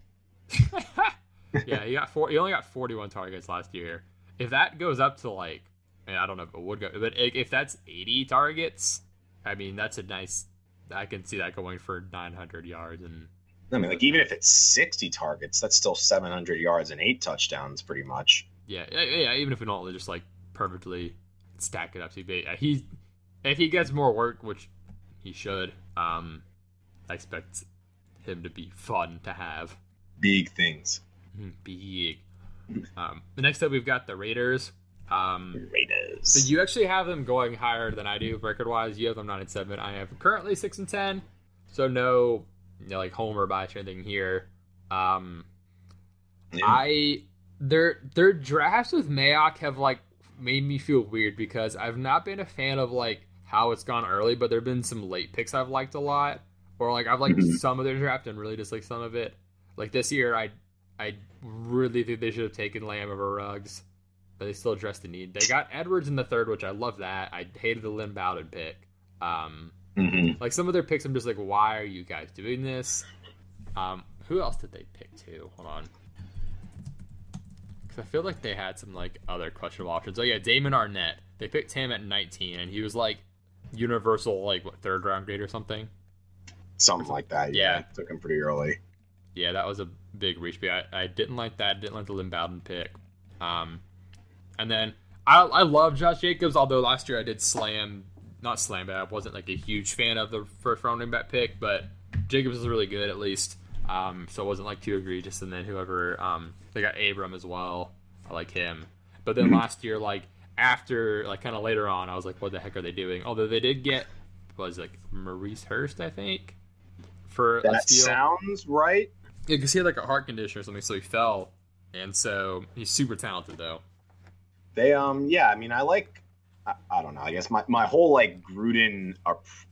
[SPEAKER 1] yeah, he got four. He only got 41 targets last year. If that goes up to like, I don't know if it would go, but if that's 80 targets, I mean that's a nice. I can see that going for 900 yards and
[SPEAKER 2] I mean, like, even if it's 60 targets, that's still 700 yards and eight touchdowns, pretty much.
[SPEAKER 1] Yeah, yeah, yeah. Even if we don't just like perfectly stack it up to be, he if he gets more work, which he should, um, I expect him to be fun to have.
[SPEAKER 2] Big things.
[SPEAKER 1] Mhm, Big. Um, the next up, we've got the Raiders. Um,
[SPEAKER 2] Raiders.
[SPEAKER 1] so you actually have them going higher than I do record wise. You have them nine and seven. I have currently six and ten. So no, you know, like homer bias or anything here. Um,
[SPEAKER 2] Yeah.
[SPEAKER 1] I their their drafts with Mayock have like made me feel weird because I've not been a fan of like how it's gone early, but there've been some late picks I've liked a lot, or like I've liked
[SPEAKER 2] Mhm.
[SPEAKER 1] some of their draft and really dislike some of it. Like this year, I I really think they should have taken Lamb over Ruggs, but they still addressed the need. They got Edwards in the third, which I love that. I hated the Lynn Bowden pick. Um,
[SPEAKER 2] Mhm.
[SPEAKER 1] like some of their picks, I'm just like, why are you guys doing this? Um, who else did they pick too? Hold on, because I feel like they had some like other questionable options. Oh yeah, Damon Arnette. They picked him at 19, and he was like universal like what third round grade or something.
[SPEAKER 2] Something like that.
[SPEAKER 1] Yeah.
[SPEAKER 2] Yeah. Took him pretty early.
[SPEAKER 1] Yeah, that was a big reach. But I, I didn't like that. Didn't like the Lynn Bowden pick. Um, and then I I love Josh Jacobs. Although last year I did slam, not slam, but I wasn't like a huge fan of the first round running back pick. But Jacobs is really good at least. Um, so it wasn't like too egregious. And then whoever um they got Abram as well. I like him. But then last year, like after like kind of later on, I was like, what the heck are they doing? Although they did get was like Maurice Hurst, I think, for a
[SPEAKER 2] That sounds right.
[SPEAKER 1] Yeah, because he had like a heart condition or something, so he fell, and so he's super talented though.
[SPEAKER 2] They um yeah, I mean I like I, I don't know. I guess my, my whole like Gruden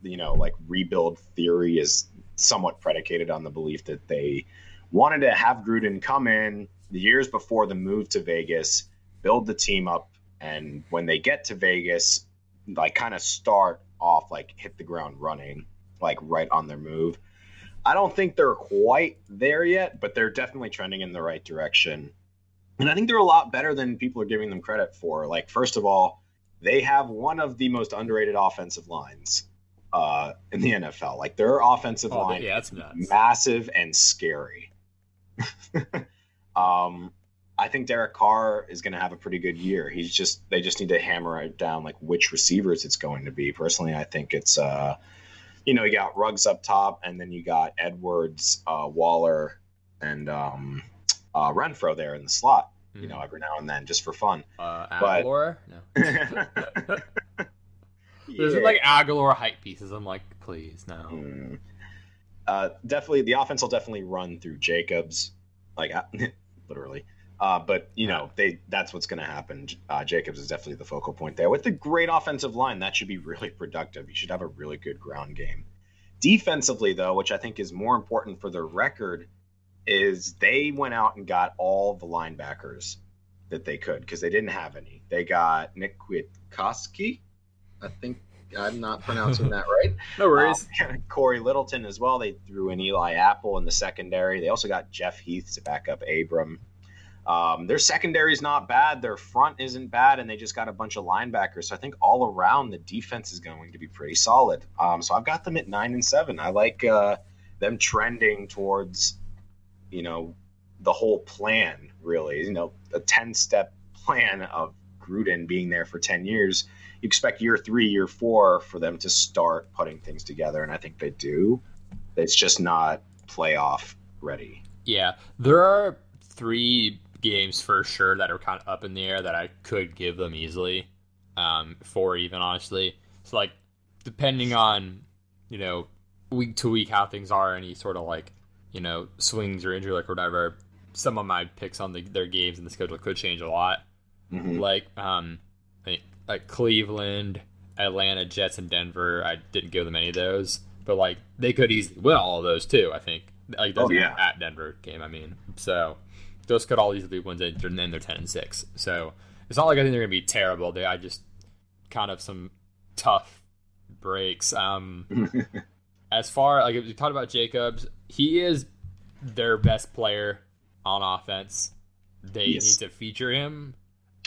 [SPEAKER 2] you know like rebuild theory is somewhat predicated on the belief that they wanted to have Gruden come in the years before the move to Vegas, build the team up and when they get to Vegas like kind of start off like hit the ground running like right on their move. I don't think they're quite there yet, but they're definitely trending in the right direction. And I think they're a lot better than people are giving them credit for. Like, first of all, they have one of the most underrated offensive lines uh, in the NFL. Like, their offensive
[SPEAKER 1] Oh,
[SPEAKER 2] line
[SPEAKER 1] yeah, that's nuts.
[SPEAKER 2] massive and scary. um, I think Derek Carr is going to have a pretty good year. He's just they just need to hammer it down like which receivers it's going to be. Personally, I think it's uh, you know, you got Ruggs up top, and then you got Edwards, uh, Waller, and um, uh, Renfrow there in the slot. You know, every now and then, just for fun.
[SPEAKER 1] uh,
[SPEAKER 2] but-
[SPEAKER 1] Agholor. No,
[SPEAKER 2] yeah.
[SPEAKER 1] there's been like Agholor hype pieces. I'm like, please no.
[SPEAKER 2] Mm. Uh, definitely, the offense will definitely run through Jacobs, like literally. Uh, but you know, they that's what's going to happen. Uh, Jacobs is definitely the focal point there. With the great offensive line, that should be really productive. You should have a really good ground game. Defensively, though, which I think is more important for the record, is they went out and got all the linebackers that they could because they didn't have any. They got Nick Kwiatkowski. I think I'm not pronouncing that right.
[SPEAKER 1] No worries.
[SPEAKER 2] Um, Cory Littleton as well. They threw in Eli Apple in the secondary. They also got Jeff Heath to back up Abram. Um, their secondary is not bad. Their front isn't bad, and they just got a bunch of linebackers. So I think all around the defense is going to be pretty solid. Um, so I've got them at nine and seven. I like uh, them trending towards, you know, the whole plan. Really, you know, a ten-step plan of Gruden being there for ten years you expect year three, year four for them to start putting things together, and I think they do. It's just not playoff ready.
[SPEAKER 1] Yeah, there are three games for sure that are kind of up in the air that I could give them easily. Um, four even honestly. So like, depending on you know week to week how things are, any sort of like you know swings or injury like or whatever. Some of my picks on the, their games and the schedule could change a lot.
[SPEAKER 2] Mhm.
[SPEAKER 1] Like um, like- Cleveland, Atlanta, Jets, and Denver. I didn't give them any of those, but like they could easily win all of those too. I think. Like
[SPEAKER 2] Oh, yeah.
[SPEAKER 1] at Denver game. I mean, so those could all easily be wins, and then they're ten and six. So it's not like I think they're gonna be terrible. They, I just kind of some tough breaks. Um, as far like you talked about Jacobs, he is their best player on offense. They
[SPEAKER 2] Yes.
[SPEAKER 1] need to feature him.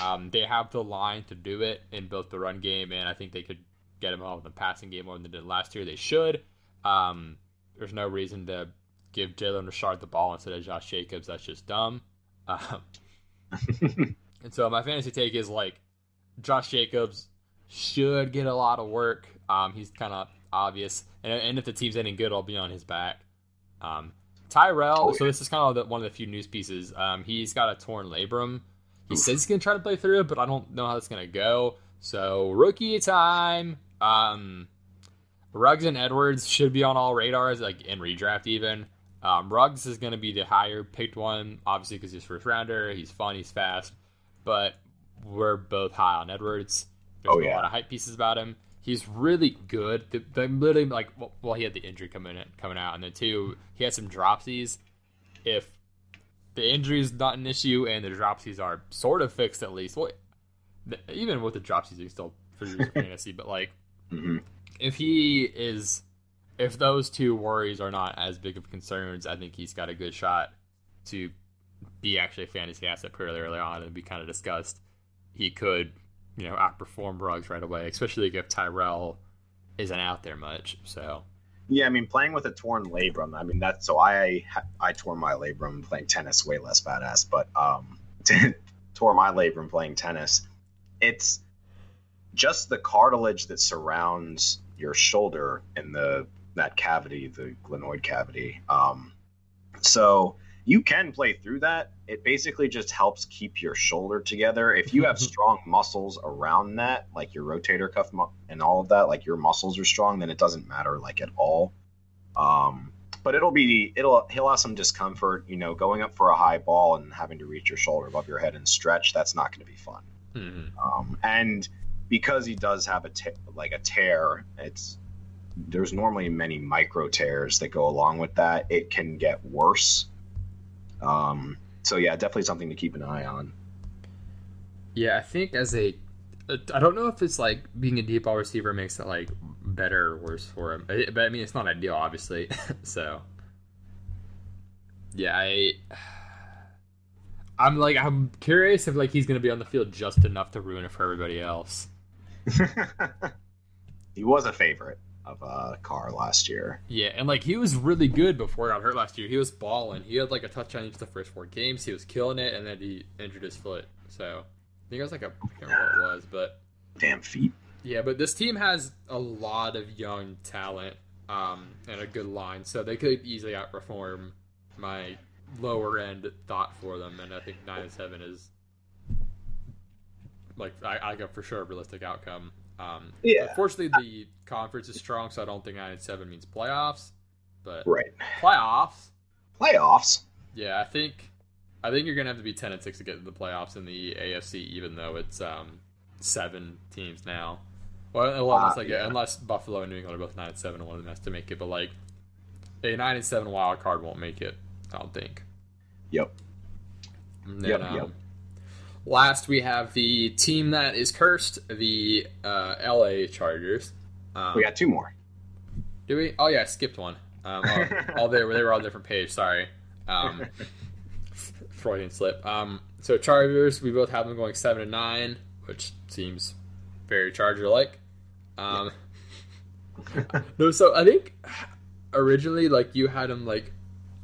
[SPEAKER 1] Um, they have the line to do it in both the run game and I think they could get him out in the passing game more than they did last year. They should. Um, there's no reason to give Jalen Richard the ball instead of Josh Jacobs. That's just dumb. Um, and so my fantasy take is like Josh Jacobs should get a lot of work. Um, he's kind of obvious, and, and if the team's any good, I'll be on his back. Um, Tyrell.
[SPEAKER 2] Oh,
[SPEAKER 1] So this is kind of the, one of the few news pieces. Um, he's got a torn labrum. He says he's gonna try to play through it, but I don't know how that's gonna go. So rookie time. Um, Ruggs and Edwards should be on all radars, like in redraft even. Um, Ruggs is going to be the higher picked one, obviously because he's first rounder. He's fun, he's fast, but we're both high on Edwards. There's
[SPEAKER 2] Oh,
[SPEAKER 1] a lot of hype pieces about him. He's really good. The, the literally like well, he had the injury coming in, coming out, and then two, he had some dropsies. If the injury is not an issue and the dropsies are sort of fixed at least, well, even with the dropsies, can still a fantasy, but like
[SPEAKER 2] Mhm.
[SPEAKER 1] if he is if those two worries are not as big of concerns, I think he's got a good shot to be actually a fantasy asset pretty early on and be kind of discussed. He could, you know, outperform Ruggs right away, especially if Tyrell isn't out there much. So
[SPEAKER 2] Yeah, I mean, playing with a torn labrum. I mean, that's so I I tore my labrum playing tennis, way less badass, but um, tore my labrum playing tennis. It's just the cartilage that surrounds your shoulder and the that cavity, the glenoid cavity. Um, so you can play through that. It basically just helps keep your shoulder together. If you have strong muscles around that, like your rotator cuff mu- and all of that, like your muscles are strong, then it doesn't matter like at all. Um, but it'll be it'll he'll have some discomfort, you know, going up for a high ball and having to reach your shoulder above your head and stretch. That's not going to be fun.
[SPEAKER 1] mhm.
[SPEAKER 2] Um, and because he does have a like a tear, it's there's normally many micro tears that go along with that. It can get worse. Um, so yeah, definitely something to keep an eye on.
[SPEAKER 1] yeah, I think as a I don't know if it's like being a deep ball receiver makes it like better or worse for him, but I mean it's not ideal, obviously. so yeah, I I'm like I'm curious if like he's gonna be on the field just enough to ruin it for everybody else.
[SPEAKER 2] he was a favorite of a car last year.
[SPEAKER 1] Yeah, and like he was really good before he got hurt last year. He was balling. He had like a touchdown each of the first four games. He was killing it, and then he injured his foot. So I think it was like a I can't remember what it was, but
[SPEAKER 2] Damn feet.
[SPEAKER 1] yeah. But this team has a lot of young talent. um, and a good line, so they could easily outperform my lower end thought for them. And I think nine and seven is like I, I got for sure a realistic outcome. Um,
[SPEAKER 2] Yeah.
[SPEAKER 1] Unfortunately, the conference is strong, so I don't think nine and seven means playoffs. But
[SPEAKER 2] Right.
[SPEAKER 1] playoffs,
[SPEAKER 2] Playoffs.
[SPEAKER 1] yeah, I think I think you're gonna have to be ten and six to get to the playoffs in the AFC, even though it's um, seven teams now. Well, unless
[SPEAKER 2] Ah,
[SPEAKER 1] like
[SPEAKER 2] yeah.
[SPEAKER 1] unless Buffalo and New England are both nine and seven, and one of them has to make it. But like a nine and seven wild card won't make it. I don't think.
[SPEAKER 2] Yep.
[SPEAKER 1] Then,
[SPEAKER 2] Yep,
[SPEAKER 1] um,
[SPEAKER 2] yep.
[SPEAKER 1] Last, we have the team that is cursed, the uh, LA Chargers. Um,
[SPEAKER 2] We got two more.
[SPEAKER 1] do we? Oh yeah, I skipped one. Um, oh, oh, they were they were on a different page. Sorry, um, Freudian slip. Um, so Chargers, we both have them going seven and nine, which seems very Charger like. Um, no, so I think originally, like you had them like,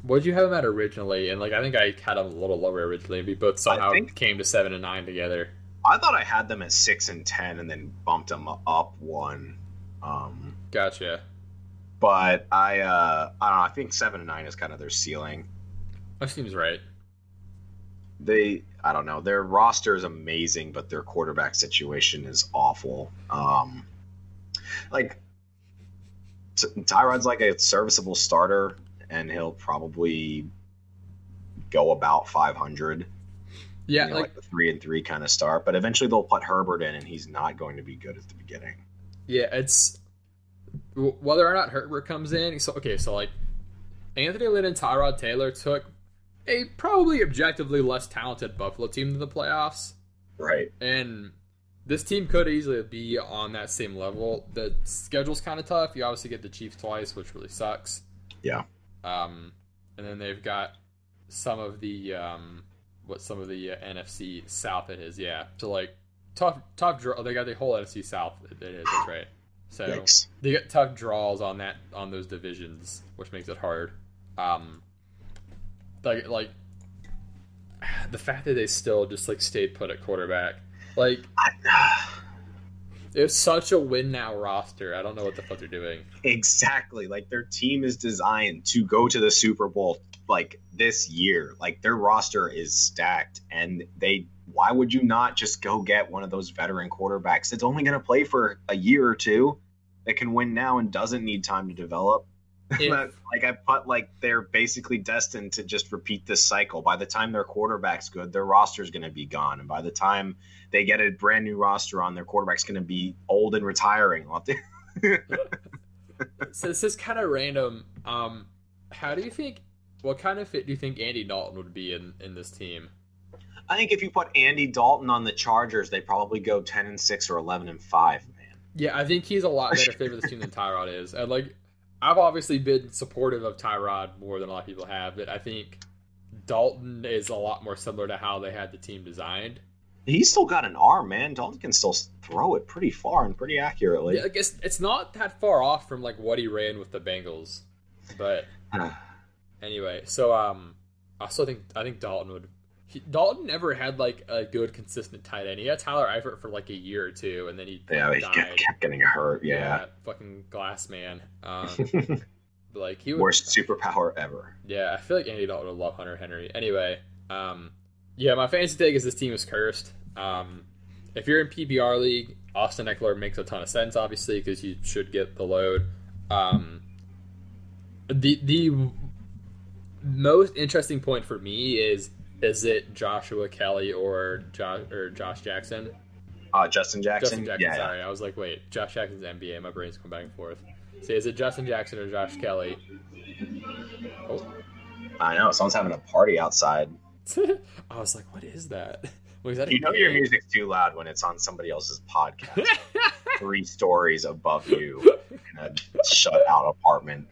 [SPEAKER 1] what did you have them at originally? And like I think I had them a little lower originally. We both somehow
[SPEAKER 2] think-
[SPEAKER 1] came to seven and nine together.
[SPEAKER 2] I thought I had them at six and ten, and then bumped them up one. Um,
[SPEAKER 1] Gotcha.
[SPEAKER 2] but I, uh, I don't know. I think seven and nine is kind of their ceiling.
[SPEAKER 1] That seems right.
[SPEAKER 2] They, I don't know. Their roster is amazing, but their quarterback situation is awful. Um, like Tyrod's like a serviceable starter, and he'll probably go about five hundred.
[SPEAKER 1] Yeah,
[SPEAKER 2] you know,
[SPEAKER 1] like
[SPEAKER 2] like the three and three kind of start. But eventually they'll put Herbert in, and he's not going to be good at the beginning.
[SPEAKER 1] Yeah, it's whether or not Herbert comes in. So okay, so like Anthony Lynn and Tyrod Taylor took a probably objectively less talented Buffalo team to the playoffs,
[SPEAKER 2] Right.
[SPEAKER 1] and this team could easily be on that same level. The schedule's kind of tough. You obviously get the Chiefs twice, which really sucks.
[SPEAKER 2] Yeah.
[SPEAKER 1] Um, and then they've got some of the um, what some of the uh, NFC South it is. Yeah, so like tough tough draw. They got the whole NFC South. It is. That's right. So
[SPEAKER 2] Yikes.
[SPEAKER 1] they get tough draws on that on those divisions, which makes it hard. Um, like like the fact that they still just like stayed put at quarterback, like it's such a win now roster. I don't know what the fuck they're doing.
[SPEAKER 2] exactly. Like their team is designed to go to the Super Bowl like this year. Like their roster is stacked, and they. Why would you not just go get one of those veteran quarterbacks that's only going to play for a year or two, that can win now and doesn't need time to develop?
[SPEAKER 1] If-
[SPEAKER 2] like I put like they're basically destined to just repeat this cycle. By the time their quarterback's good, their roster's going to be gone, and by the time they get a brand new roster on, their quarterback's going to be old and retiring. We'll have to-
[SPEAKER 1] so this is kind of random. Um, how do you think? What kind of fit do you think Andy Dalton would be in in this team?
[SPEAKER 2] I think if you put Andy Dalton on the Chargers, they probably go ten and six or eleven and five. Man,
[SPEAKER 1] Yeah, I think he's a lot better fit for this team than Tyrod is. And like, I've obviously been supportive of Tyrod more than a lot of people have, but I think Dalton is a lot more similar to how they had the team designed.
[SPEAKER 2] he's still got an arm, man. Dalton can still throw it pretty far and pretty accurately.
[SPEAKER 1] Yeah, I guess it's not that far off from like what he ran with the Bengals, but anyway. So um, I still think I think Dalton would. He, Dalton never had like a good consistent tight end. He had Tyler Eifert for like a year or two, and then he
[SPEAKER 2] yeah, he kept, kept getting hurt. Yeah,
[SPEAKER 1] fucking glass man. Um, like he would,
[SPEAKER 2] worst superpower ever.
[SPEAKER 1] Yeah, I feel like Andy Dalton would love Hunter Henry. Anyway, um, yeah, my fantasy take is this team is cursed. Um, if you're in PPR league, Austin Ekeler makes a ton of sense, obviously, because you should get the load. Um, the the most interesting point for me is is it Joshua Kelley or Josh or Josh Jackson?
[SPEAKER 2] Uh, Justin Jackson.
[SPEAKER 1] Justin Jackson.
[SPEAKER 2] yeah, yeah.
[SPEAKER 1] Sorry, I was like, wait, Josh Jackson's NBA. My brain's going back and forth. So is it Justin Jackson or Josh Kelley? Oh.
[SPEAKER 2] I know. Someone's having a party outside.
[SPEAKER 1] I was like, what is that? Was that
[SPEAKER 2] You know your music's too loud when it's on somebody else's podcast. Three stories above you in a shut out apartment.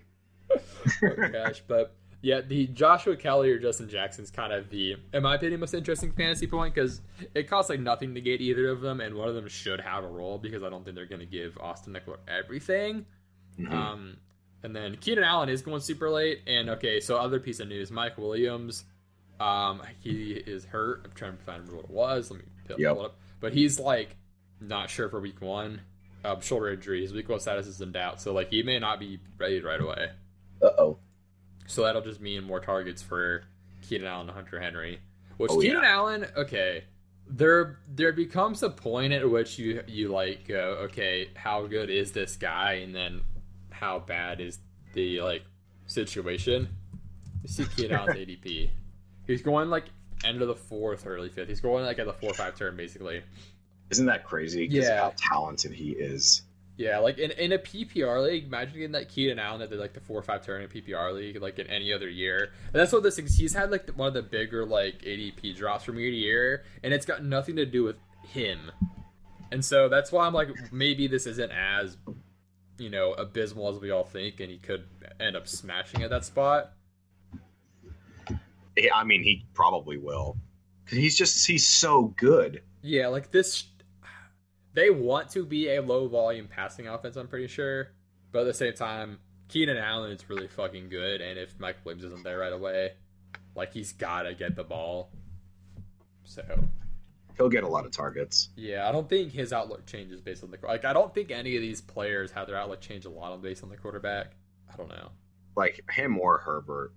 [SPEAKER 1] oh gosh, but yeah, the Joshua Kelley or Justin Jackson's kind of the, in my opinion, most interesting fantasy point because it costs like nothing to get either of them, and one of them should have a role because I don't think they're going to give Austin Ekeler everything.
[SPEAKER 2] Mhm.
[SPEAKER 1] Um, and then Keenan Allen is going super late, and okay, so other piece of news: Mike Williams, um, he is hurt. I'm trying to find what it was. Let me pull
[SPEAKER 2] Yep.
[SPEAKER 1] it up. But he's like not sure for week one. um, shoulder injury. His week one status is in doubt, so like he may not be ready right away.
[SPEAKER 2] Uh oh.
[SPEAKER 1] So that'll just mean more targets for Keenan Allen and Hunter Henry. Which
[SPEAKER 2] Oh,
[SPEAKER 1] Keenan
[SPEAKER 2] yeah.
[SPEAKER 1] Allen, okay, there there becomes a point at which you you like go, okay, how good is this guy, and then how bad is the like situation? You see Keenan Allen's ADP. He's going like end of the fourth, early fifth. He's going like at the four five turn basically.
[SPEAKER 2] Isn't that crazy?
[SPEAKER 1] Yeah.
[SPEAKER 2] How talented he is.
[SPEAKER 1] Yeah, like in, in a PPR league, imagine getting that Keenan Allen that did like the four or five turn in a PPR league, like in any other year. And that's what this is. He's had like one of the bigger like ADP drops from year to year, and it's got nothing to do with him. And so that's why I'm like, maybe this isn't as, you know, abysmal as we all think, and he could end up smashing at that spot.
[SPEAKER 2] Yeah, I mean, he probably will. He's just he's so good.
[SPEAKER 1] Yeah, like this, they want to be a low volume passing offense. I'm pretty sure, but at the same time, Keenan Allen is really fucking good, and if Mike Williams isn't there right away, like he's gotta get the ball. So
[SPEAKER 2] He'll get a lot of targets.
[SPEAKER 1] yeah, I don't think his outlook changes based on the like. I don't think any of these players have their outlook change a lot based on the quarterback. I don't know.
[SPEAKER 2] Like him or Herbert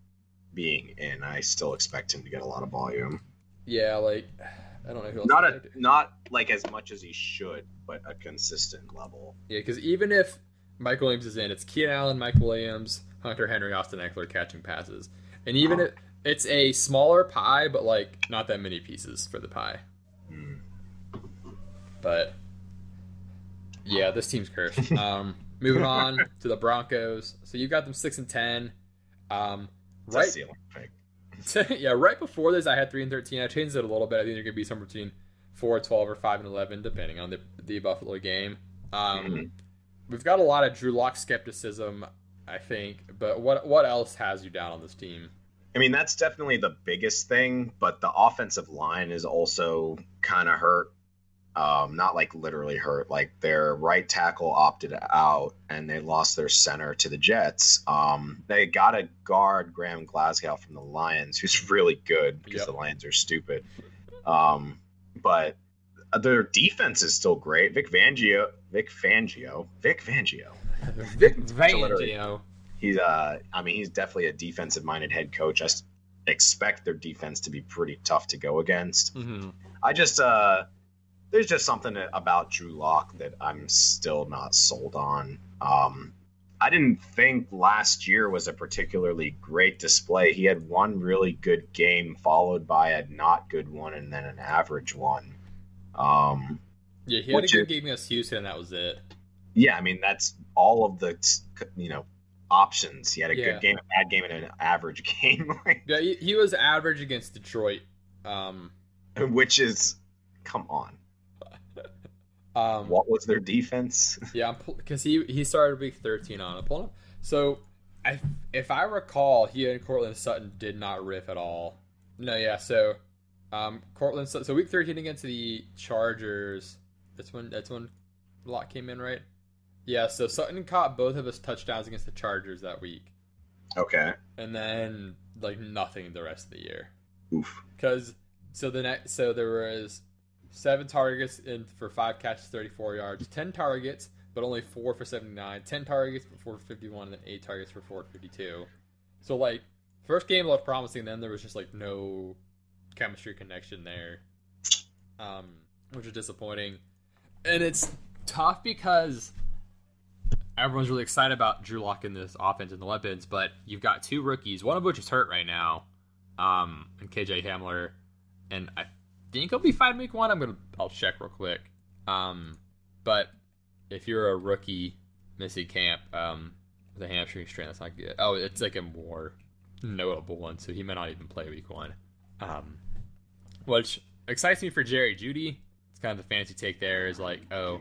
[SPEAKER 2] being in, I still expect him to get a lot of volume.
[SPEAKER 1] Yeah, like I don't know who else.
[SPEAKER 2] Not a not like as much as he should, but a consistent level.
[SPEAKER 1] Yeah, because even if Mike Williams is in, it's Keenan Allen, Mike Williams, Hunter Henry, Austin Ekeler catching passes, and even
[SPEAKER 2] Oh.
[SPEAKER 1] if it's a smaller pie, but like not that many pieces for the pie.
[SPEAKER 2] Hmm.
[SPEAKER 1] But yeah, this team's cursed. Um, moving on to the Broncos. So you've got them six and ten. Um, right. yeah, right before this, I had three and thirteen. I changed it a little bit. I think they're gonna be somewhere between four and twelve or five and eleven, depending on the the Buffalo game. Um,
[SPEAKER 2] Mhm.
[SPEAKER 1] We've got a lot of Drew Lock skepticism, I think. But what what else has you down on this team?
[SPEAKER 2] I mean, that's definitely the biggest thing, but the offensive line is also kind of hurt. Um, not like literally hurt. Like their right tackle opted out, and they lost their center to the Jets. Um, they got a guard Graham Glasgow from the Lions, who's really good because
[SPEAKER 1] Yep.
[SPEAKER 2] the Lions are stupid. Um, but their defense is still great. Vic Fangio, Vic Fangio, Vic Fangio.
[SPEAKER 1] Vic
[SPEAKER 2] Literally.
[SPEAKER 1] Fangio.
[SPEAKER 2] He's uh, I mean, he's definitely a defensive-minded head coach. I expect their defense to be pretty tough to go against.
[SPEAKER 1] hmm
[SPEAKER 2] I just uh, there's just something about Drew Lock that I'm still not sold on. Um, I didn't think last year was a particularly great display. He had one really good game, followed by a not good one, and then an average one. Um,
[SPEAKER 1] Yeah, he had a good
[SPEAKER 2] is-
[SPEAKER 1] game against Houston, and that was it.
[SPEAKER 2] yeah, I mean that's all of the you know options. He had a
[SPEAKER 1] Yeah.
[SPEAKER 2] good game, a bad game, and an average game.
[SPEAKER 1] Yeah, he, he was average against Detroit. Um,
[SPEAKER 2] which is come on
[SPEAKER 1] um,
[SPEAKER 2] what was their defense
[SPEAKER 1] Yeah, because he he started week thirteen on it. Pull up. So, I if I recall, he and Courtland Sutton did not riff at all. No, yeah. So, um, Courtland Sutton. So week thirteen against the Chargers. That's when that's when lot came in, right? Yeah. So Sutton caught both of his touchdowns against the Chargers that week,
[SPEAKER 2] okay
[SPEAKER 1] and then like nothing the rest of the year.
[SPEAKER 2] oof
[SPEAKER 1] Because so the next so there was seven targets in for five catches, thirty four yards, ten targets, but only four for 79, 10 targets for four fifty one, and then eight targets for four fifty two. So like first game looked promising, then there was just like no chemistry connection there. Um, which is disappointing. And it's tough because everyone's really excited about Drew Lock in this offense and the weapons, but you've got two rookies, one of which is hurt right now um, and KJ Hamler, and I think he'll be fine week one. I'm gonna I'll check real quick. Um, but if you're a rookie missing camp um, with a hamstring strain, that's not good. Oh, it's like a more notable one, so he may not even play week one. Um, which excites me for Jerry Jeudy. It's kind of the fancy take there is like, oh,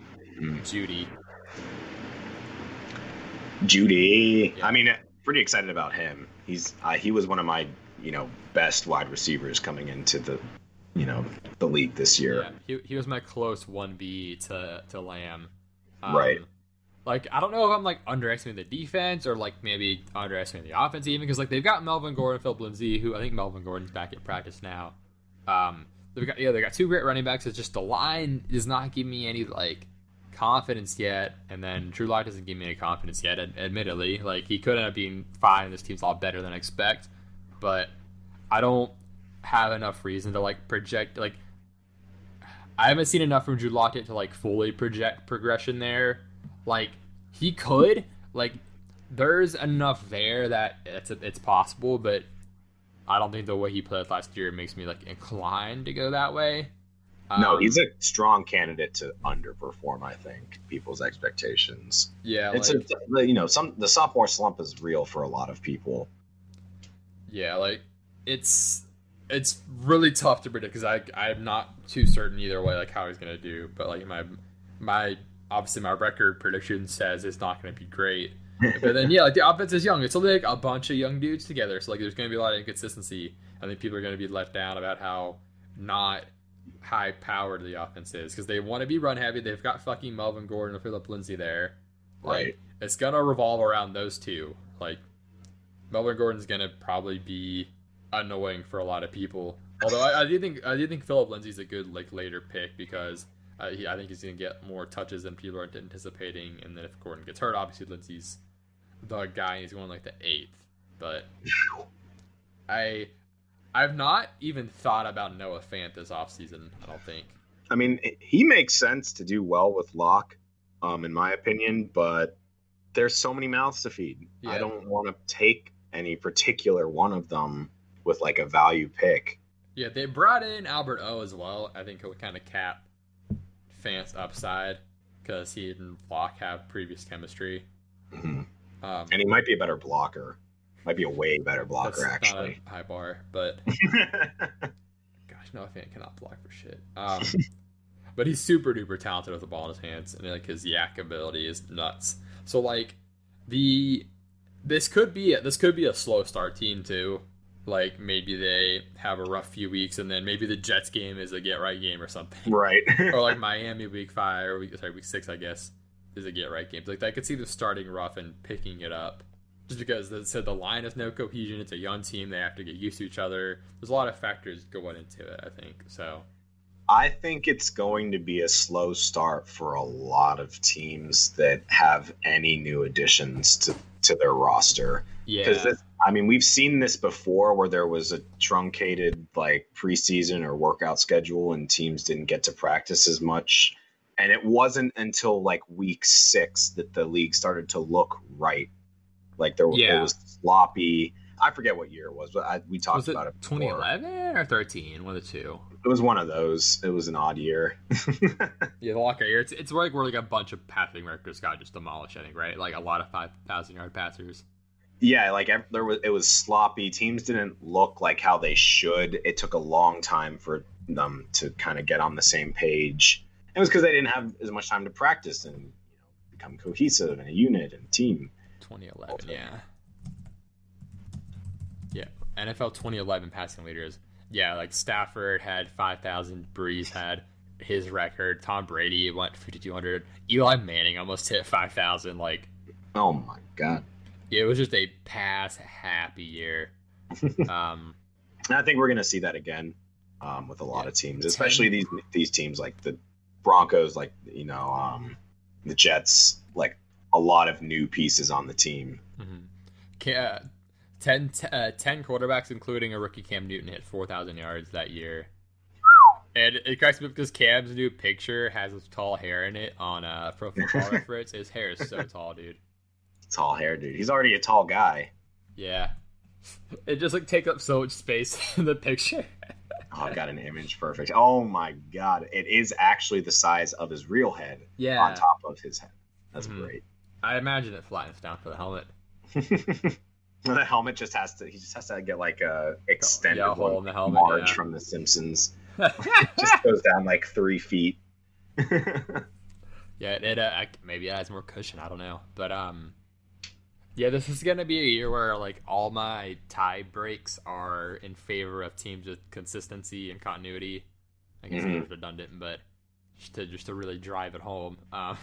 [SPEAKER 1] Judy.
[SPEAKER 2] Jeudy
[SPEAKER 1] Yeah.
[SPEAKER 2] i mean pretty excited about him he's uh, he was one of my you know best wide receivers coming into the you know the league this year
[SPEAKER 1] Yeah, he, he was my close one B to to Lamb.
[SPEAKER 2] Right.
[SPEAKER 1] Like I don't know if I'm like underestimating the defense or like maybe underestimating the offense even because like they've got Melvin Gordon, Phillip Lindsay, who I think Melvin Gordon's back at practice now. Um, they've got yeah they got two great running backs. It's just the line does not give me any like confidence yet, and then Drew Lock doesn't give me any confidence yet. Ad- admittedly, like he could end up being fine. This team's a lot better than I expect, but I don't have enough reason to like project. Like I haven't seen enough from Drew Lock to like fully project progression there. Like he could, like there's enough there that it's it's possible, but I don't think the way he played last year makes me like inclined to go that way.
[SPEAKER 2] no,
[SPEAKER 1] Um,
[SPEAKER 2] he's a strong candidate to underperform. I think people's expectations.
[SPEAKER 1] yeah,
[SPEAKER 2] It's
[SPEAKER 1] like,
[SPEAKER 2] a you know some the sophomore slump is real for a lot of people.
[SPEAKER 1] yeah, like it's it's really tough to predict because I I'm not too certain either way like how he's gonna do, but like my my obviously my record prediction says it's not gonna be great. but then yeah, like the offense is young. It's only like a bunch of young dudes together, so like there's gonna be a lot of inconsistency. I think people are gonna be let down about how not high powered the offense is because they want to be run heavy. They've got fucking Melvin Gordon and Phillip Lindsay there. Like,
[SPEAKER 2] Right.
[SPEAKER 1] It's gonna revolve around those two. Like Melvin Gordon's gonna probably be annoying for a lot of people. Although I, I do think I do think Phillip Lindsay's a good like later pick because uh, he, I think he's gonna get more touches than people are anticipating. And then if Gordon gets hurt, obviously Lindsay's the guy. He's going like the eighth. But I I've not even thought about Noah Fant this offseason, I don't think.
[SPEAKER 2] I mean, he makes sense to do well with Lock, um, in my opinion, but there's so many mouths to feed.
[SPEAKER 1] Yeah.
[SPEAKER 2] I don't want to take any particular one of them with like a value pick.
[SPEAKER 1] Yeah, they brought in Albert O as well. I think he'll kind of cap Fant's upside because he and Block have previous chemistry.
[SPEAKER 2] Mhm.
[SPEAKER 1] Um,
[SPEAKER 2] And he might be a better blocker. Might be a way better blocker, actually.
[SPEAKER 1] high bar, but gosh, Noah Fant cannot block for shit. Um, but he's super duper talented with the ball in his hands, and like his YAC ability is nuts. So like the this could be a, this could be a slow start team too. Like maybe they have a rough few weeks, and then maybe the Jets game is a get right game or something,
[SPEAKER 2] right.
[SPEAKER 1] or like Miami week five or week sorry week six I guess is a get right game. Like I could see them starting rough and picking it up. Just because the, so the line has no cohesion, it's a young team. They have to get used to each other. There's a lot of factors going into it. I think so.
[SPEAKER 2] I think it's going to be a slow start for a lot of teams that have any new additions to, to their roster.
[SPEAKER 1] Yeah,
[SPEAKER 2] Because I mean, we've seen this before where there was a truncated like preseason or workout schedule and teams didn't get to practice as much. And it wasn't until like week six that the league started to look right. Like there was,
[SPEAKER 1] Yeah.
[SPEAKER 2] it was sloppy. I forget what year it was, but I, we talked
[SPEAKER 1] was it
[SPEAKER 2] about it.
[SPEAKER 1] 2011 or 13? One of the two.
[SPEAKER 2] It was one of those. It was an odd year.
[SPEAKER 1] Yeah, the locker year. It's it's like where like a bunch of passing records got just demolished. I think right, like a lot of five thousand yard passers.
[SPEAKER 2] Yeah, like there was it was sloppy. Teams didn't look like how they should. It took a long time for them to kind of get on the same page. It was because they didn't have as much time to practice and you know become cohesive and a unit and team.
[SPEAKER 1] 2011,
[SPEAKER 2] Okay.
[SPEAKER 1] yeah. Yeah, NFL 2011 passing leaders. Yeah, like Stafford had 5,000. Brees had his record. Tom Brady went 5,200. Eli Manning almost hit 5,000. Like,
[SPEAKER 2] Oh my god!
[SPEAKER 1] It was just a pass happy year. Um,
[SPEAKER 2] I think we're gonna see that again um, with a lot
[SPEAKER 1] Yeah.
[SPEAKER 2] of teams, especially these these teams like the Broncos, like you know um, the Jets, like a lot of new pieces on the team.
[SPEAKER 1] mhm. Ca- uh, 10, t- uh, 10 quarterbacks, including a rookie Cam Newton, hit 4,000 yards that year. And it cracks me up because Cam's new picture has his tall hair in it on uh, Pro Football Reference. His hair is so tall, dude.
[SPEAKER 2] Tall hair dude. He's already a tall guy.
[SPEAKER 1] Yeah. It just like takes up so much space in the picture.
[SPEAKER 2] Oh, I got an image perfect. Oh my god, it is actually the size of his real head
[SPEAKER 1] Yeah.
[SPEAKER 2] on top of his head. That's
[SPEAKER 1] Mhm.
[SPEAKER 2] great.
[SPEAKER 1] I imagine it flattens down for the helmet.
[SPEAKER 2] the helmet just has to. He just has to get like a extended
[SPEAKER 1] Yeah, a hole in the helmet,
[SPEAKER 2] Marge
[SPEAKER 1] yeah.
[SPEAKER 2] from The Simpsons. just goes down like three feet.
[SPEAKER 1] Yeah, it uh, maybe it has more cushion. I don't know, but um, yeah, this is gonna be a year where like all my tie breaks are in favor of teams with consistency and continuity. I guess
[SPEAKER 2] Mhm.
[SPEAKER 1] it's redundant, but just to just to really drive it home, um,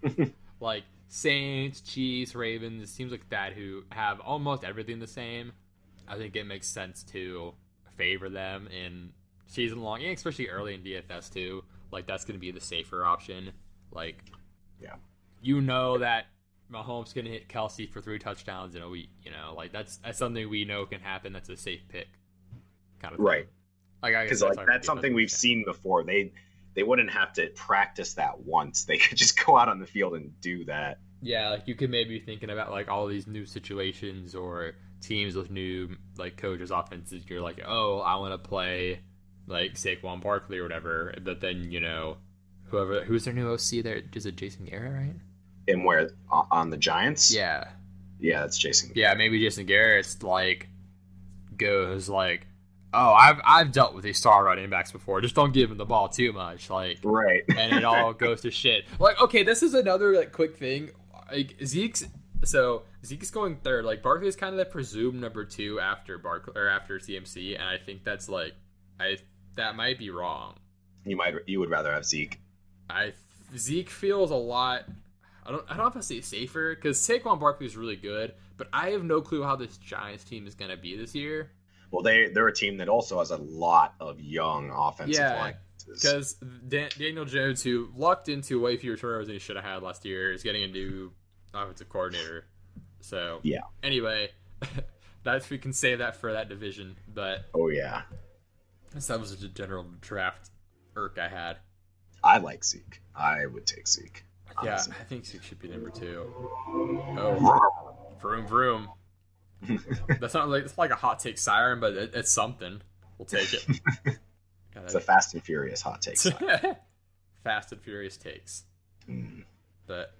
[SPEAKER 1] like Saints, Chiefs, Ravens, teams like that who have almost everything the same. I think it makes sense to favor them in season long, and especially early in DFS too. Like that's going to be the safer option. Like
[SPEAKER 2] Yeah.
[SPEAKER 1] You know that Mahomes gonna hit Kelce for three touchdowns in a week. You know, like that's that's something we know can happen. That's a safe pick, kind of thing.
[SPEAKER 2] Right.
[SPEAKER 1] Like I guess
[SPEAKER 2] Because
[SPEAKER 1] that's
[SPEAKER 2] like that's something we've seen before. They they wouldn't have to practice that once. They could just go out on the field and do that.
[SPEAKER 1] Yeah, like you could maybe be thinking about like all these new situations or teams with new like coaches, offenses. You're like, oh, I want to play like Saquon Barkley or whatever. But then you know, whoever who's their new OC there is it Jason Garrett, right?
[SPEAKER 2] And where on the Giants?
[SPEAKER 1] Yeah,
[SPEAKER 2] yeah, that's Jason.
[SPEAKER 1] yeah. Maybe Jason Garrett's like goes like, oh, I've I've dealt with these star running backs before. Just don't give him the ball too much, like.
[SPEAKER 2] Right.
[SPEAKER 1] and it all goes to shit. Like, okay, this is another like quick thing. Like Zeke's so Zeke's going third. Like Barkley's kind of the presumed number two after Barkley or after CMC, and I think that's like I that might be wrong.
[SPEAKER 2] you might you would rather have Zeke.
[SPEAKER 1] I Zeke feels a lot. I don't. I don't know if I say safer because Saquon Barkley is really good, but I have no clue how this Giants team is going to be this year.
[SPEAKER 2] Well, they they're a team that also has a lot of young offensive
[SPEAKER 1] Yeah,
[SPEAKER 2] line.
[SPEAKER 1] Because Dan- Daniel Jones, who lucked into way fewer turnovers than he should have had last year, is getting a new offensive coordinator. So
[SPEAKER 2] Yeah.
[SPEAKER 1] Anyway, that's we can save that for that division. But
[SPEAKER 2] Oh yeah,
[SPEAKER 1] that was just a general draft irk I had.
[SPEAKER 2] I like Zeke. I would take Zeke.
[SPEAKER 1] Yeah. I think Zeke should be number two. Oh, vroom vroom. That's not like it's like a hot take siren, but it, it's something. We'll take it. God,
[SPEAKER 2] It's a Fast and Furious hot take.
[SPEAKER 1] Fast and Furious takes.
[SPEAKER 2] Mm.
[SPEAKER 1] But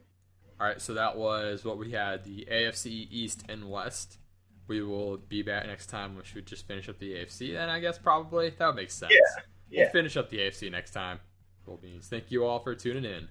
[SPEAKER 1] all right, so that was what we had: the AFC East and West. We will be back next time. We should just finish up the AFC. Then I guess probably that would make sense.
[SPEAKER 2] Yeah, yeah.
[SPEAKER 1] We'll finish up the AFC next time. Cool beans. Thank you all for tuning in.